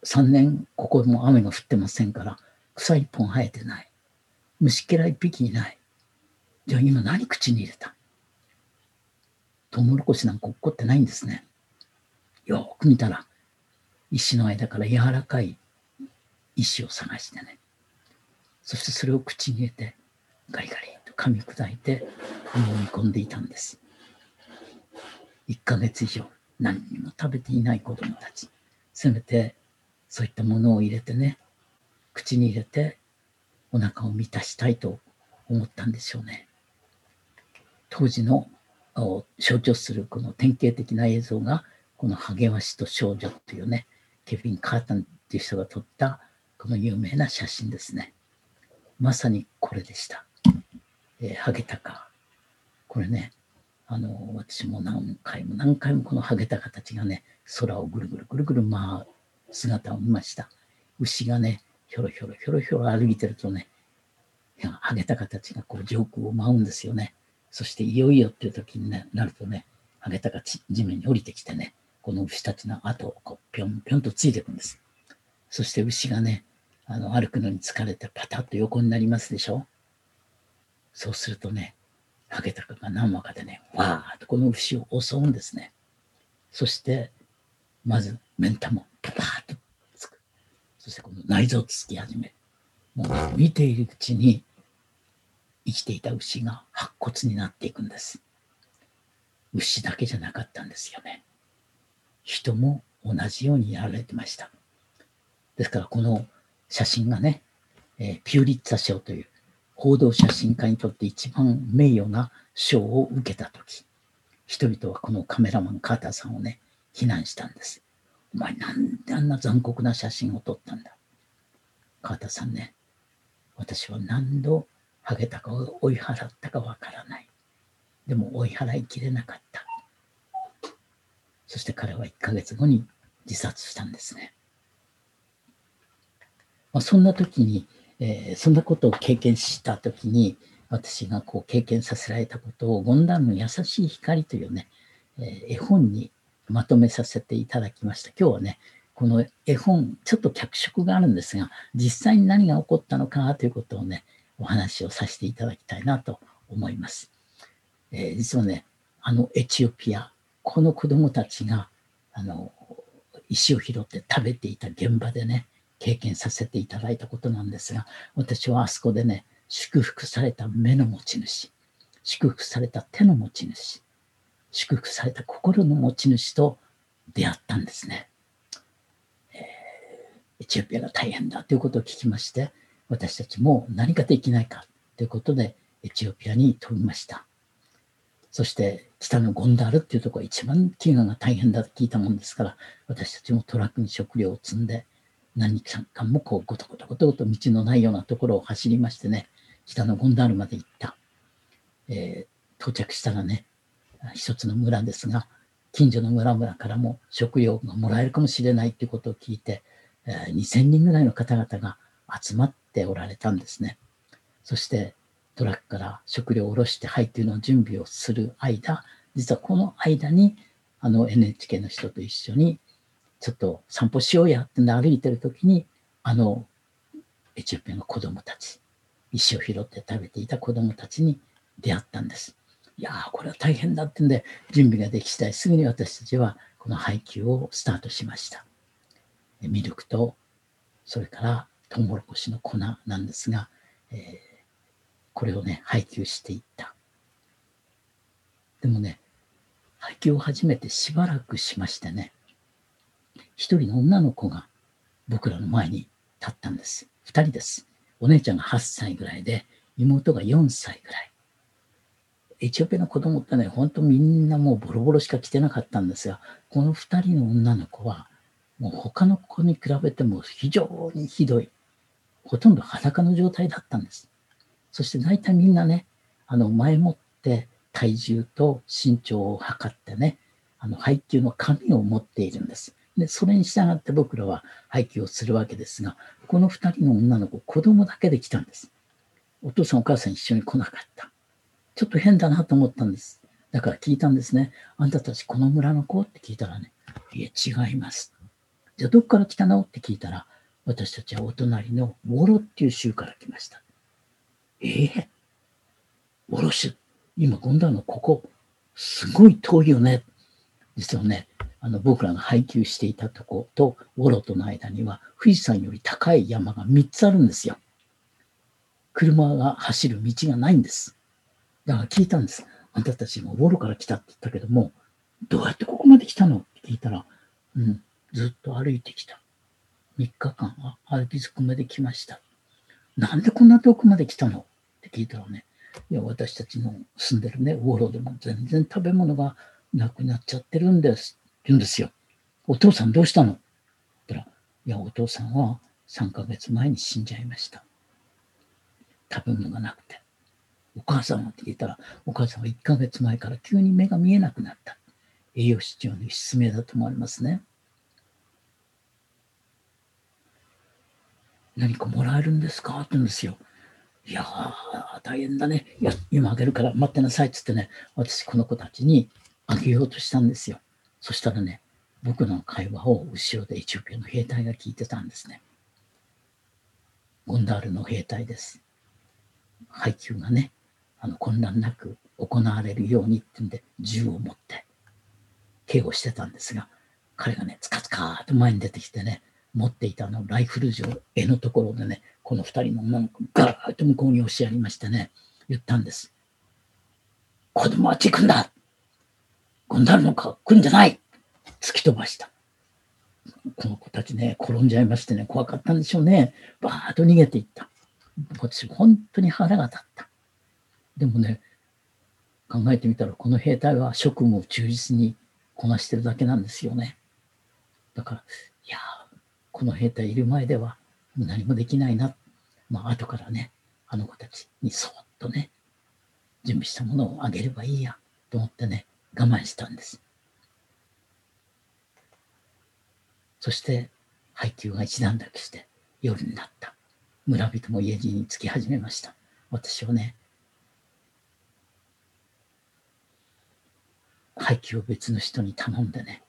?3 年ここも雨が降ってませんから、草一本生えてない。虫けら一匹いない。じゃあ今何口に入れた？トウモロコシなんか落っこってないんですね。よく見たら、石の間から柔らかい石を探してね。そしてそれを口に入れて、ガリガリと噛み砕いて飲み込んでいたんです。1ヶ月以上何にも食べていない子供たち。せめてそういったものを入れてね、口に入れてお腹を満たしたいと思ったんでしょうね。当時のを象徴するこの典型的な映像が、このハゲワシと少女というね、ケビン・カータンっていう人が撮ったこの有名な写真ですね。まさにこれでした。えー、ハゲタカ。これね、あの、私も何回も何回もこのハゲタカたちがね、空をぐるぐるぐるぐる回る姿を見ました。牛がね、ひょろひょろひょろひょろ歩いてるとね、ハゲタカたちがこう上空を舞うんですよね。そしていよいよっていう時に、なるとね、ハゲタカ地面に降りてきてね、この牛たちの後をこうぴょんぴょんとついていくんです。そして牛がね、あの、歩くのに疲れてパタッと横になりますでしょそうするとね、ハゲタカが何羽かでね、わーっとこの牛を襲うんですね。そして、まず、目ん玉をパパーッと。そしてこの内臓をつき始めもう見ているうちに、生きていた牛が白骨になっていくんです。牛だけじゃなかったんですよね。人も同じようにやられてました。ですからこの写真がね、え、ピューリッツァ賞という報道写真家にとって一番名誉な賞を受けたとき、人々はこのカメラマンカーターさんをね、非難したんです。お前なんであんな残酷な写真を撮ったんだ。カーターさんね、私は何度ハゲタカを追い払ったかわからない。でも追い払いきれなかった。そして彼は1ヶ月後に自殺したんですね。まあ、そんな時に、えー、そんなことを経験した時に、私がこう経験させられたことを、ゴンダンの優しい光というね、えー、絵本にまとめさせていただきました。今日はね、この絵本、ちょっと脚色があるんですが、実際に何が起こったのかということをね、お話をさせていただきたいなと思います。えー、実はね、あのエチオピア、この子供たちが、あの、石を拾って食べていた現場でね、経験させていただいたことなんですが、私はあそこでね、祝福された目の持ち主、祝福された手の持ち主、祝福された心の持ち主と出会ったんですね。えー、エチオピアが大変だということを聞きまして、私たちも何かできないかということで、エチオピアに飛びました。そして北のゴンダールっていうところ一番飢餓が大変だと聞いたもんですから、私たちもトラックに食料を積んで、何日間もこうごとごとごとごと道のないようなところを走りましてね、北のゴンダールまで行った。えー、到着したらね、一つの村ですが、近所の村々からも食料がもらえるかもしれないということを聞いて、2000人ぐらいの方々が集まっておられたんですね。そしてトラックから食料を下ろして入っていうの準備をする間、実はこの間にあの NHK の人と一緒にちょっと散歩しようやって歩いてる時にあのエチオピアの子供たち、石を拾って食べていた子供たちに出会ったんです。いやー、これは大変だってんで、準備ができ次第、すぐに私たちはこの配給をスタートしました。ミルクと、それからトウモロコシの粉なんですが、えー、これをね、配給していった。でもね、配給を始めてしばらくしましてね、一人の女の子が僕らの前に立ったんです。二人です。お姉ちゃんが8歳ぐらいで、妹が4歳ぐらい。エチオピアの子供ってね、ほんとみんなもうボロボロしか着てなかったんですが、この二人の女の子は、もう他の子に比べても非常にひどい。ほとんど裸の状態だったんです。そして大体みんなね、あの、前もって体重と身長を測ってね、あの、配給の紙を持っているんです。で、それに従って僕らは配給をするわけですが、この二人の女の子、子供だけで来たんです。お父さんお母さん一緒に来なかった。ちょっと変だなと思ったんです。だから聞いたんですね。あんたたちこの村の子？って聞いたらね、いえ、違います。じゃあどっから来たの？って聞いたら、私たちはお隣のウォロっていう州から来ました。ええ？ー、ウォロ州今、ゴンダのここ、すごい遠いよね。実はね、あの僕らが配給していたとことウォロとの間には富士山より高い山が3つあるんですよ。車が走る道がないんです。だから聞いたんです。あんたたちもウォロから来たって言ったけども、どうやってここまで来たの？って聞いたら、うん、ずっと歩いてきた。3日間は歩きずくまで来ました。なんでこんな遠くまで来たの？って聞いたらね、いや、私たちの住んでるね、ウォロでも全然食べ物がなくなっちゃってるんです。って言うんですよ。お父さんどうしたの？って言ったら、いや、お父さんは3ヶ月前に死んじゃいました。食べ物がなくて。お母さんはって聞いたら、お母さんは1ヶ月前から急に目が見えなくなった。栄養失調の失明だと思われますね。何かもらえるんですか？って言うんですよ。いやー、大変だね。いや、今あげるから待ってなさいっつってね、私この子たちにあげようとしたんですよ。そしたらね、僕の会話を後ろでエチオピアの兵隊が聞いてたんですね。ゴンダールの兵隊です。配給がね、あの混乱なく行われるようにってんで銃を持って警護してたんですが、彼がね、つかつかーと前に出てきてね、持っていたあのライフル銃、絵のところでね、この二人の女の子ガーッと向こうに押しやりましてね、言ったんです。子供はあっち行くんだゴンダルのか来るんじゃない突き飛ばした。この子たちね、転んじゃいましてね、怖かったんでしょうね。バーッと逃げていった。私、本当に腹が立った。でもね、考えてみたら、この兵隊は職務を忠実にこなしてるだけなんですよね。だから、いやこの兵隊いる前では何もできないな。まあ、後からね、あの子たちにそっとね、準備したものをあげればいいや、と思ってね、我慢したんです。そして、配給が一段落して夜になった。村人も家路に着き始めました。私はね、配給を別の人に頼んでね、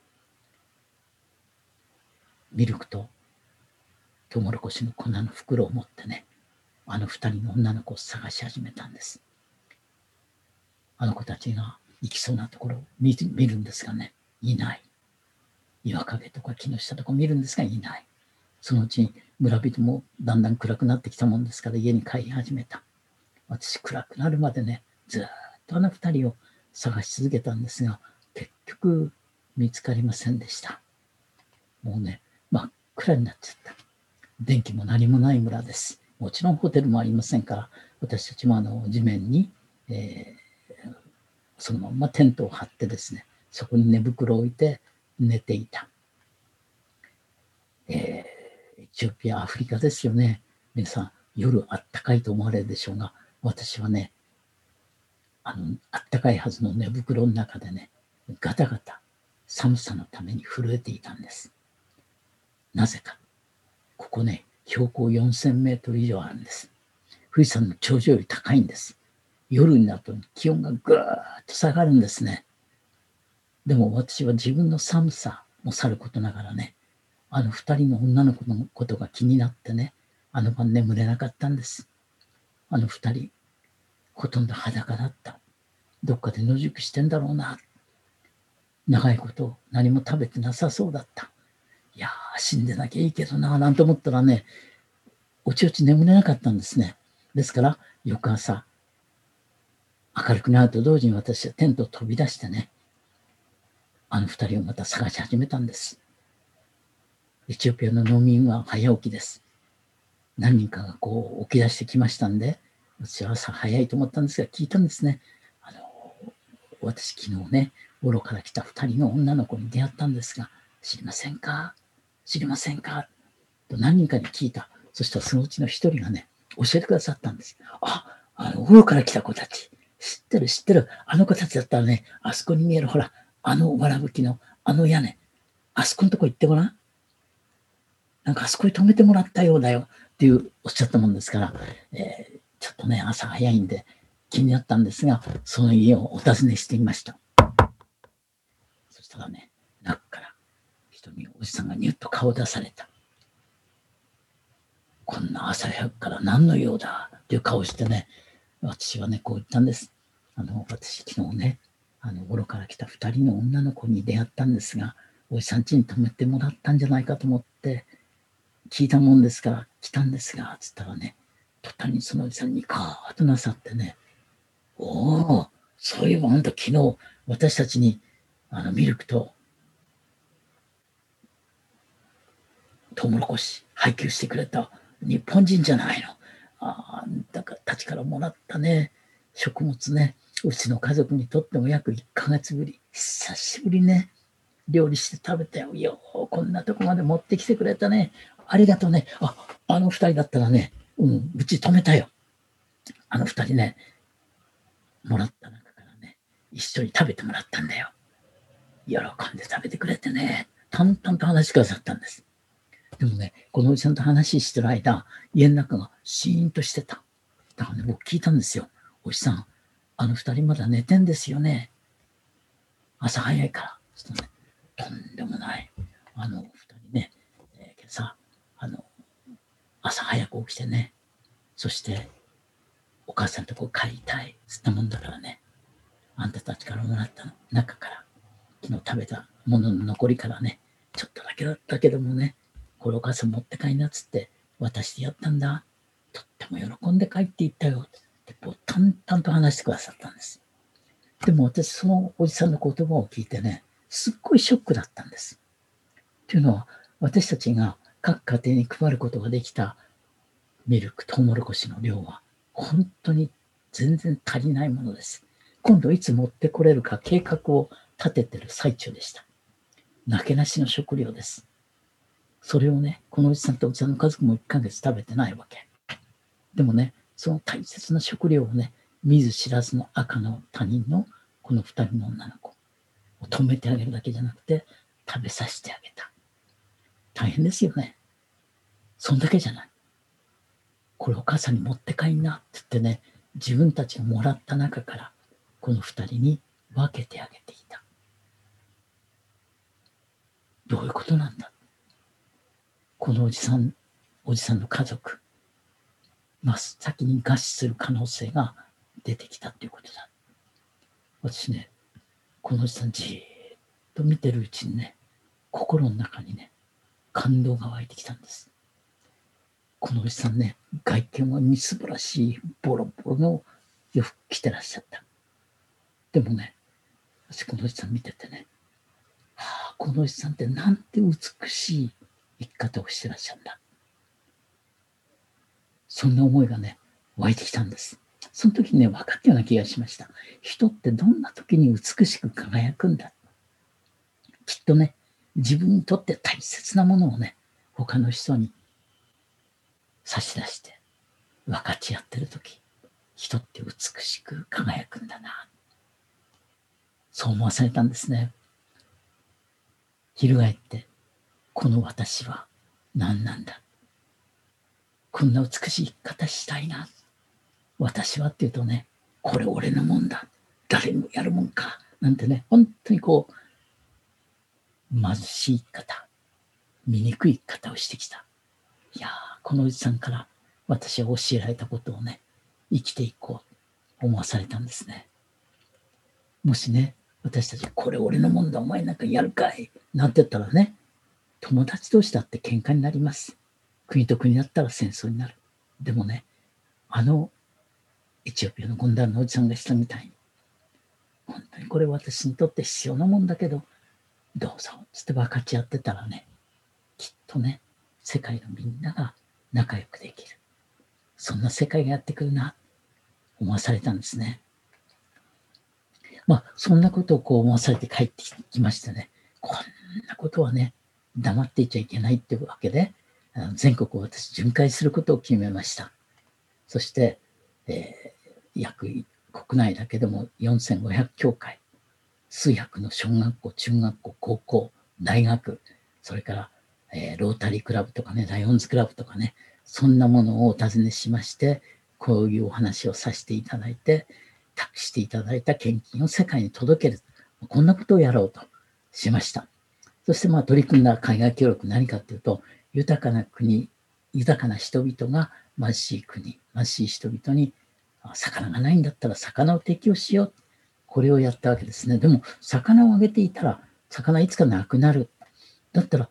ミルクとトウモロコシの粉の袋を持ってね、あの二人の女の子を探し始めたんです。あの子たちが行きそうなところを見るんですがね、いない。岩陰とか木の下とか見るんですが、いない。そのうち村人もだんだん暗くなってきたもんですから家に帰り始めた。私暗くなるまでね、ずっとあの二人を探し続けたんですが、結局見つかりませんでした。もうね、真っ暗になっちゃった。電気も何もない村です。もちろんホテルもありませんから、私たちもあの地面に、えー、そのままテントを張ってですね、そこに寝袋を置いて寝ていた。えー、エチオピア、アフリカですよね。皆さん、夜あったかいと思われるでしょうが、私はね、あの、あったかいはずの寝袋の中でね、ガタガタ寒さのために震えていたんです。なぜか。ここね、標高4000メートル以上あるんです。富士山の頂上より高いんです。夜になると気温がぐーっと下がるんですね。でも私は自分の寒さもさることながらね、あの二人の女の子のことが気になってね、あの晩眠れなかったんです。あの二人、ほとんど裸だった。どっかで野宿してんだろうな。長いこと何も食べてなさそうだった。いや、死んでなきゃいいけどな、なんて思ったらね、おちおち眠れなかったんですね。ですから、翌朝、明るくなると同時に私はテントを飛び出してね、あの二人をまた探し始めたんです。エチオピアの農民は早起きです。何人かがこう起き出してきましたんで、私は朝早いと思ったんですが、聞いたんですね。あの、私昨日ね、愚から来た二人の女の子に出会ったんですが、知りませんか？知りませんか？と何人かに聞いた。そしたらそのうちの一人がね、教えてくださったんです。あ、あの、午から来た子たち。知ってる知ってる。あの子たちだったらね、あそこに見える、ほら、あのわらぶきの、あの屋根。あそこのとこ行ってごらん。なんかあそこに止めてもらったようだよ。っていうおっしゃったもんですから、えー、ちょっとね、朝早いんで気になったんですが、その家をお尋ねしてみました。そしたらね、中から人におじさんがニュッと顔を出された。こんな朝早くから何の用だっていう顔してね、私はね、こう言ったんです。あの、私昨日ね、あの、頃から来た二人の女の子に出会ったんですが、おじさん家に泊めてもらったんじゃないかと思って、聞いたもんですから来たんですが、つったらね、途端にそのおじさんにカーッとなさってね、おお、そういえばあんた昨日私たちにあのミルクとトウモロコシ配給してくれた日本人じゃないの。あんたたちからもらったね、食物ね、うちの家族にとっても約1ヶ月ぶり、久しぶりね、料理して食べたよ。よこんなとこまで持ってきてくれたね。ありがとうね。あ、あの二人だったらね、うん、うち止めたよ。あの二人ね、もらった中からね、一緒に食べてもらったんだよ。喜んで食べてくれてね、淡々と話してくださったんです。でもね、このおじさんと話してる間、家の中がシーンとしてた。だからね、僕聞いたんですよ。おじさん、あの二人まだ寝てんですよね。朝早いから。ちょっとね、とんでもない。あの二人ね、えー、今朝、あの、朝早く起きてね、そして、お母さんとこ帰りたい、つったもんだからね、あんたたちからもらった中から、昨日食べたものの残りからね、ちょっとだけだったけどもね、これお母さん持って帰りなっつって渡してやったんだ。とっても喜んで帰っていったよ。ってこう淡々と話してくださったんです。でも私そのおじさんの言葉を聞いてね、すっごいショックだったんです。というのは私たちが各家庭に配ることができたミルク、トウモロコシの量は本当に全然足りないものです。今度いつ持ってこれるか計画を立ててる最中でした。なけなしの食料です。それをね、このおじさんとおじさんの家族も1ヶ月食べてないわけ。でもね、その大切な食料をね、見ず知らずの赤の他人のこの2人の女の子を止めてあげるだけじゃなくて、食べさせてあげた。大変ですよね。そんだけじゃない。これお母さんに持って帰んなって言ってね、自分たちがもらった中から、この2人に分けてあげていた。どういうことなんだこのおじさん、おじさんの家族、真っ先に餓死する可能性が出てきたということだ。私ね、このおじさんじーっと見てるうちにね、心の中にね、感動が湧いてきたんです。このおじさんね、外見はみすぼらしいボロボロの洋服着てらっしゃった。でもね、私このおじさん見ててね、はあ、このおじさんってなんて美しい生き方をしてらっしゃるんだ。そんな思いがね、湧いてきたんです。その時にね、分かったような気がしました。人ってどんな時に美しく輝くんだ。きっとね、自分にとって大切なものをね、他の人に差し出して分かち合ってる時、人って美しく輝くんだな。そう思わされたんですね。翻って、この私は何なんだ。こんな美しい生き方したいな。私はっていうとね、これ俺のもんだ。誰もやるもんか。なんてね、本当にこう、貧しい方、醜い方をしてきた。いやー、このおじさんから私は教えられたことをね、生きていこうと、思わされたんですね。もしね、私たち、これ俺のもんだ、お前なんかやるかいなんて言ったらね、友達同士だって喧嘩になります。国と国だったら戦争になる。でもね、あのエチオピアのゴンダルのおじさんがしたみたいに、本当にこれ私にとって必要なもんだけど、どうぞ、つって分かち合ってたらね、きっとね、世界のみんなが仲良くできる。そんな世界がやってくるな、思わされたんですね。まあ、そんなことをこう思わされて帰ってきましてね、こんなことはね、黙っていちゃいけないっていうわけで、全国を私巡回することを決めました。そして、えー、約国内だけでも4500教会、数百の小学校、中学校、高校、大学、それから、えー、ロータリークラブとかね、ライオンズクラブとかね、そんなものをお尋ねしまして、こういうお話をさせていただいて、託していただいた献金を世界に届ける。こんなことをやろうとしました。そしてまあ取り組んだ海外協力何かっていうと、豊かな国、豊かな人々が貧しい国、貧しい人々に魚がないんだったら魚を提供しよう。これをやったわけですね。でも、魚をあげていたら、魚いつかなくなる。だったら、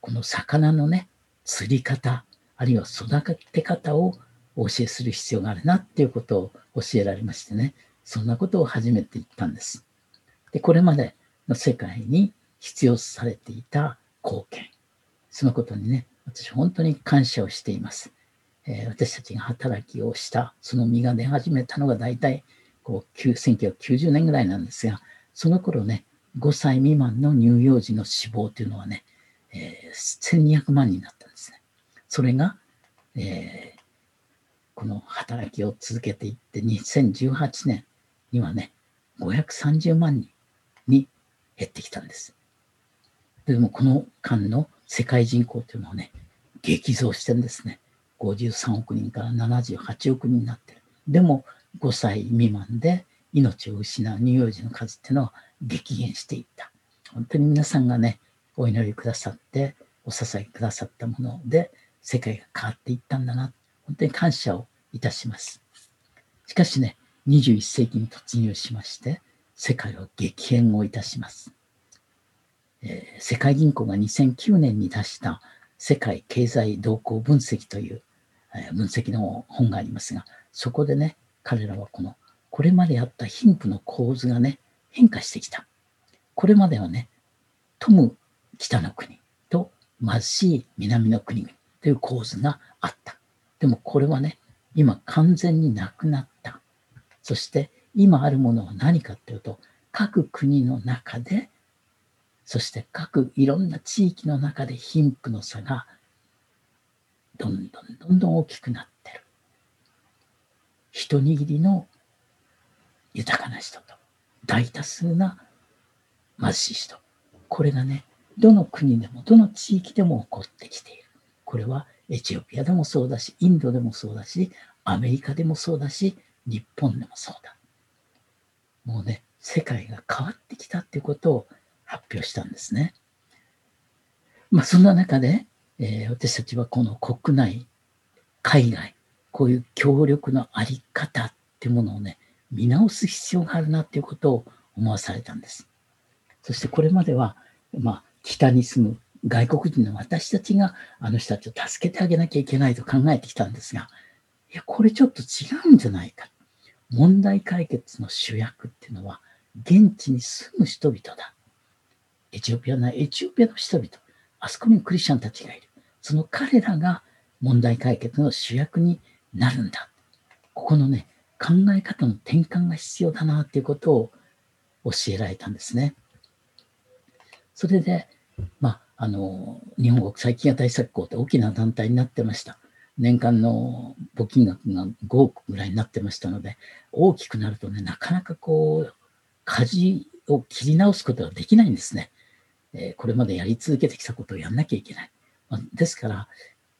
この魚のね、釣り方、あるいは育て方をお教えする必要があるなっていうことを教えられましてね。そんなことを初めて言ったんです。で、これまでの世界に必要されていた貢献。そのことにね、私本当に感謝をしています。えー、私たちが働きをした、その実が出始めたのが大体こう1990年ぐらいなんですが、その頃ね、5歳未満の乳幼児の死亡というのはね、えー、1200万人だったんですね。それが、えー、この働きを続けていって2018年にはね、530万人に減ってきたんです。でもこの間の世界人口というのはね、激増してるんですね。53億人から78億人になってる。でも5歳未満で命を失う乳幼児の数っていうのは激減していった。本当に皆さんがね、お祈りくださって、お支えくださったもので、世界が変わっていったんだな。本当に感謝をいたします。しかしね、21世紀に突入しまして、世界は激変をいたします。えー、世界銀行が2009年に出した世界経済動向分析という、えー、分析の本がありますが、そこでね、彼らはこの、これまであった貧富の構図がね、変化してきた。これまではね、富む北の国と貧しい南の国々という構図があった。でもこれはね、今完全になくなった。そして今あるものは何かっていうと、各国の中で、そして各いろんな地域の中で貧富の差がどんどんどんどん大きくなって。一握りの豊かな人と大多数な貧しい人。これがね、どの国でもどの地域でも起こってきている。これはエチオピアでもそうだし、インドでもそうだし、アメリカでもそうだし、日本でもそうだ。もうね、世界が変わってきたっていうことを発表したんですね。まあ、そんな中で、えー私たちはこの国内、海外、こういう協力のあり方ってものをね、見直す必要があるなっていうことを思わされたんです。そしてこれまでは、まあ、北に住む外国人の私たちがあの人たちを助けてあげなきゃいけないと考えてきたんですが、いや、これちょっと違うんじゃないか。問題解決の主役っていうのは、現地に住む人々だ。エチオピアなエチオピアの人々、あそこにクリスチャンたちがいる。その彼らが問題解決の主役になるんだ。ここのね、考え方の転換が必要だなっていうことを教えられたんですね。それで、まあ、あの、日本国際飢餓対策校って大きな団体になってました。年間の募金額が5億ぐらいになってましたので、大きくなるとね、なかなかこう、舵を切り直すことができないんですね。えこれまでやり続けてきたことをやんなきゃいけない。まですから、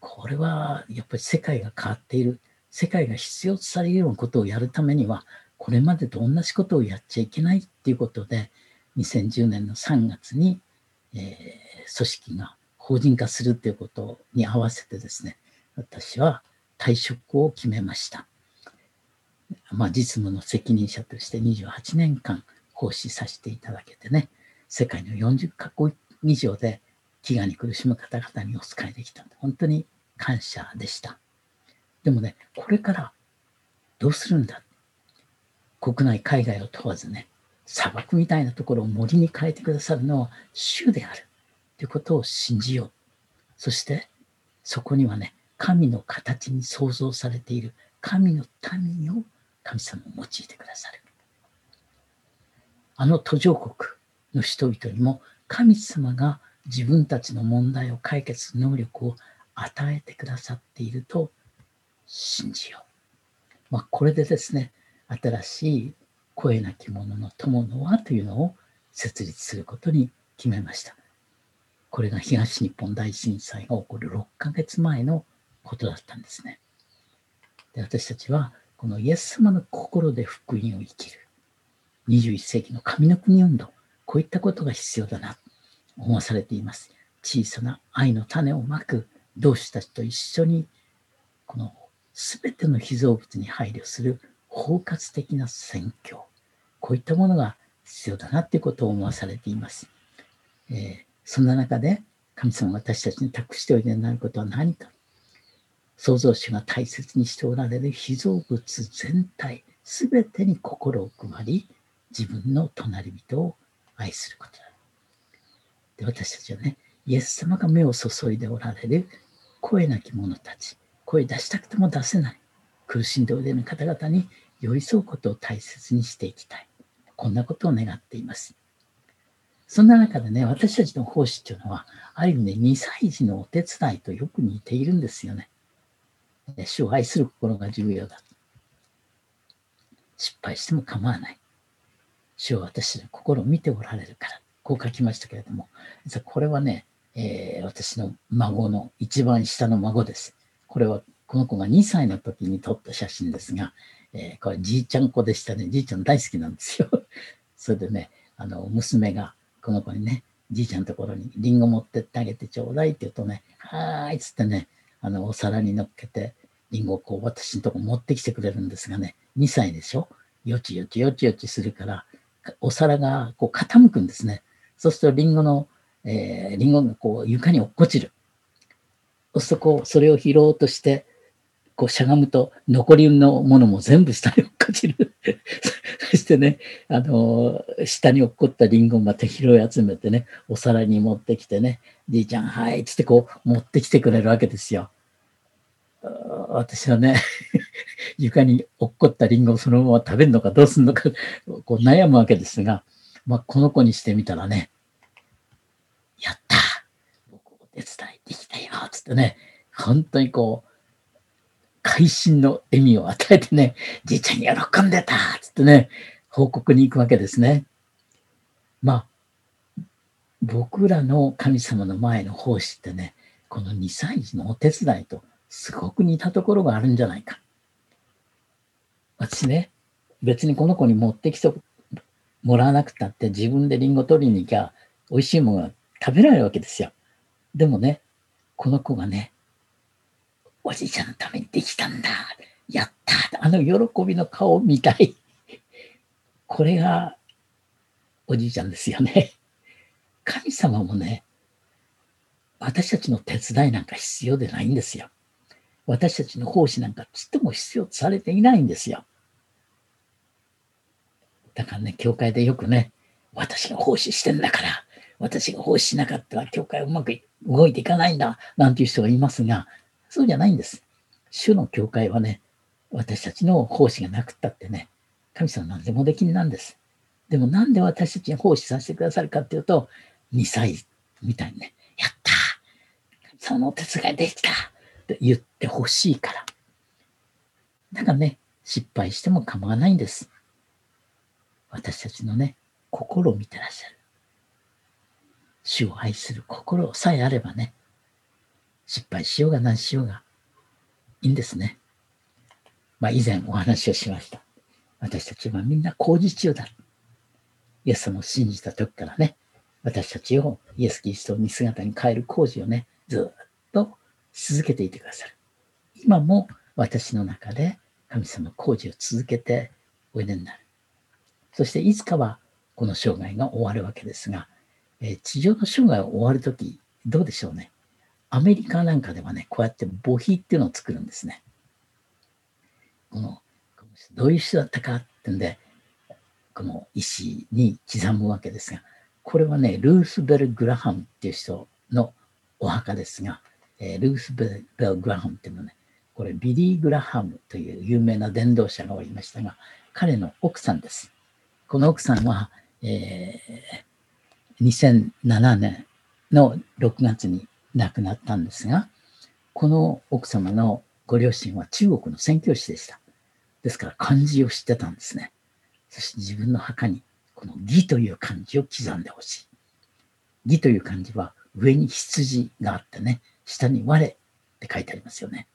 これはやっぱり世界が変わっている。世界が必要とされるようなことをやるためには、これまでと同じことをやっちゃいけないっていうことで、2010年の3月に、えー組織が法人化するということに合わせてですね、私は退職を決めました。まあ、実務の責任者として28年間奉仕させていただけてね、世界の40カ国以上で飢餓に苦しむ方々にお仕えできた、本当に感謝でした。でもね、これからどうするんだ？国内、海外を問わずね、砂漠みたいなところを森に変えてくださるのは主であるということを信じよう。そして、そこにはね、神の形に創造されている神の民を神様を用いてくださる。あの途上国の人々にも神様が自分たちの問題を解決する能力を与えてくださっていると信じよう。まあ、これでですね、新しい声なき者の友の輪というのを設立することに決めました。これが東日本大震災が起こる6ヶ月前のことだったんですね。で私たちはこのイエス様の心で福音を生きる。21世紀の神の国運動。こういったことが必要だな、思わされています。小さな愛の種をまく同志たちと一緒に、この全ての被造物に配慮する包括的な宣教。こういったものが必要だなっていうことを思わされています。えーそんな中で神様が私たちに託しておいでになることは何か。創造主が大切にしておられる被造物全体、すべてに心を配り、自分の隣人を愛することだ。で私たちはね、イエス様が目を注いでおられる声なき者たち、声出したくても出せない、苦しんでおいでの方々に寄り添うことを大切にしていきたい。こんなことを願っています。そんな中でね、私たちの奉仕っていうのは、ある意味ね、2歳児のお手伝いとよく似ているんですよね。主を愛する心が重要だ。失敗しても構わない。主は私の心を見ておられるから。こう書きましたけれども、実はこれはね、えー私の孫の一番下の孫です。これはこの子が2歳の時に撮った写真ですが、えーこれじいちゃん子でしたね。じいちゃん大好きなんですよ。それでね、あの、娘がこの子にね、じいちゃんのところにリンゴ持ってってあげてちょうだいって言うとね、はーいっつってね、あの、お皿に乗っけて、リンゴをこう私のとこ持ってきてくれるんですがね、2歳でしょ？よちよちよちよちするから、お皿がこう傾くんですね。そうするとリンゴの、えーリンゴがこう床に落っこちる。そうするとこう、それを拾おうとして、こうしゃがむと残りのものも全部下に落っこちる。そしてね、あのー下に落っこったリンゴをまた拾い集めてね、お皿に持ってきてね、じいちゃん、はい、つってこう持ってきてくれるわけですよ。私はね、床に落っこったリンゴをそのまま食べるのかどうするのか、こう悩むわけですが、まあ、この子にしてみたらね、やった僕お手伝いできたよつってね、本当にこう、会心の笑みを与えてね、じいちゃん喜んでたつってね、報告に行くわけですね。まあ、僕らの神様の前の奉仕ってね、この2歳児のお手伝いとすごく似たところがあるんじゃないか。私ね、別にこの子に持ってきてもらわなくたって自分でリンゴ取りに行きゃ美味しいものが食べられるわけですよ。でもね、この子がね、おじいちゃんのためにできたんだ。やったあの喜びの顔を見たい。これがおじいちゃんですよね。神様もね、私たちの手伝いなんか必要でないんですよ。私たちの奉仕なんかちっとも必要とされていないんですよ。だからね、教会でよくね、私が奉仕してんだから、私が奉仕しなかったら教会うまく動いていかないんだ、なんていう人がいますが、そうじゃないんです。主の教会はね、私たちの奉仕がなくったってね、神様何でもできんなんです。でもなんで私たちに奉仕させてくださるかっていうと、2歳みたいにね、やったそのお手伝いできたって言ってほしいから。だからね、失敗しても構わないんです。私たちのね、心を見てらっしゃる。主を愛する心さえあればね、失敗しようが何しようがいいんですね。まあ以前お話をしました。私たちはみんな工事中だ。イエス様を信じた時からね、私たちをイエス・キリストに姿に変える工事をね、ずっと続けていてくださる。今も私の中で神様工事を続けておいでになる。そしていつかはこの生涯が終わるわけですが、えー、地上の生涯が終わるとき、どうでしょうね。アメリカなんかではね、こうやって墓碑っていうのを作るんですね。この、どういう人だったかってんで、この石に刻むわけですが、これはね、ルースベル・グラハムっていう人のお墓ですが、えー、ルースベル・グラハムっていうのはね、これビリー・グラハムという有名な伝道者がおりましたが、彼の奥さんです。この奥さんは、えー、2007年の6月に亡くなったんですが、この奥様のご両親は中国の宣教師でした。ですから漢字を知ってたんですね。そして自分の墓にこの義という漢字を刻んでほしい。義という漢字は上に羊があってね、下に我って書いてありますよね。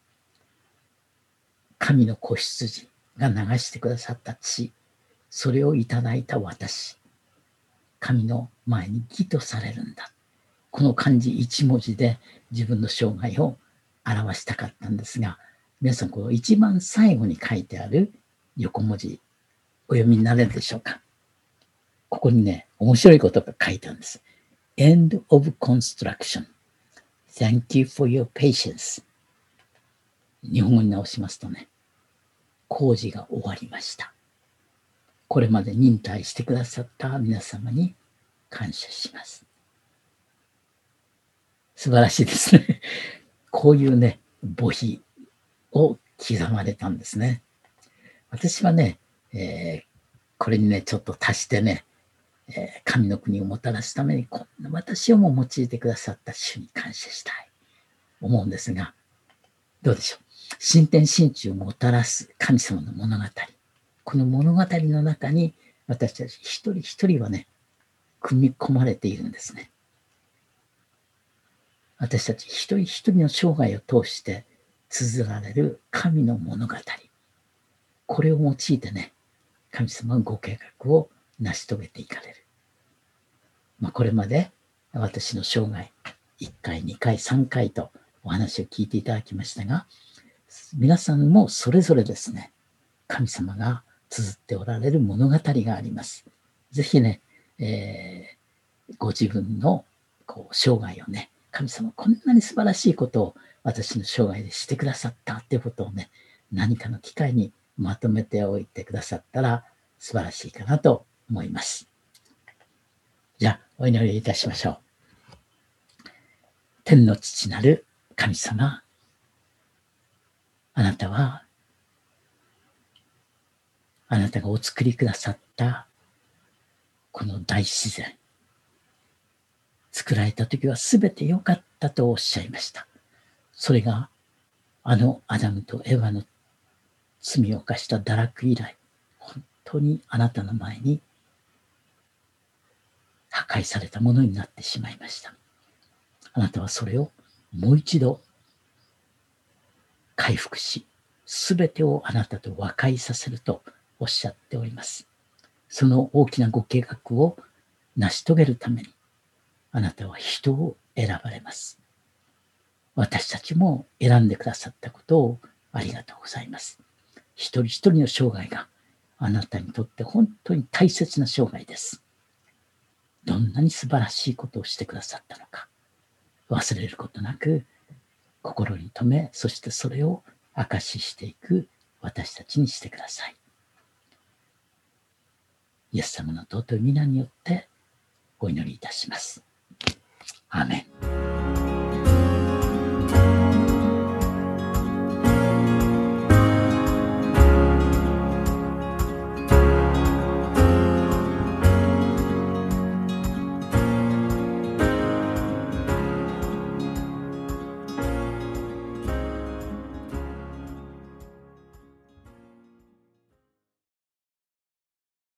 神の子羊が流してくださった血、それをいただいた私。神の前に義とされるんだ。この漢字一文字で自分の生涯を表したかったんですが、皆さん、この一番最後に書いてある横文字、お読みになれるでしょうか？ここにね、面白いことが書いてあるんです。End of construction. Thank you for your patience. 日本語に直しますとね、工事が終わりました。これまで忍耐してくださった皆様に感謝します。素晴らしいですね。こういうね、墓碑を刻まれたんですね。私はね、えー、これにね、ちょっと足してね、えー、神の国をもたらすために、こんな私をも用いてくださった主に感謝したい。思うんですが、どうでしょう。新天新地をもたらす神様の物語。この物語の中に私たち一人一人はね、組み込まれているんですね。私たち一人一人の生涯を通して綴られる神の物語。これを用いてね、神様のご計画を成し遂げていかれる。まあ、これまで私の生涯、1回、2回、3回とお話を聞いていただきましたが、皆さんもそれぞれですね、神様が綴っておられる物語があります。ぜひね、えー、ご自分のこう生涯をね、神様こんなに素晴らしいことを私の生涯でしてくださったっていうことをね、何かの機会にまとめておいてくださったら素晴らしいかなと思います。じゃあ、お祈りいたしましょう。天の父なる神様、あなたは、あなたがお作りくださったこの大自然、作られた時は全て良かったとおっしゃいました。それが、あのアダムとエヴァの罪を犯した堕落以来、本当にあなたの前に破壊されたものになってしまいました。あなたはそれをもう一度回復し、すべてをあなたと和解させるとおっしゃっております。その大きなご計画を成し遂げるために、あなたは人を選ばれます。私たちも選んでくださったことをありがとうございます。一人一人の生涯があなたにとって本当に大切な生涯です。どんなに素晴らしいことをしてくださったのか、忘れることなく心に留め、そしてそれを証ししていく私たちにしてください。イエス様の尊い皆によってお祈りいたします。アーメン。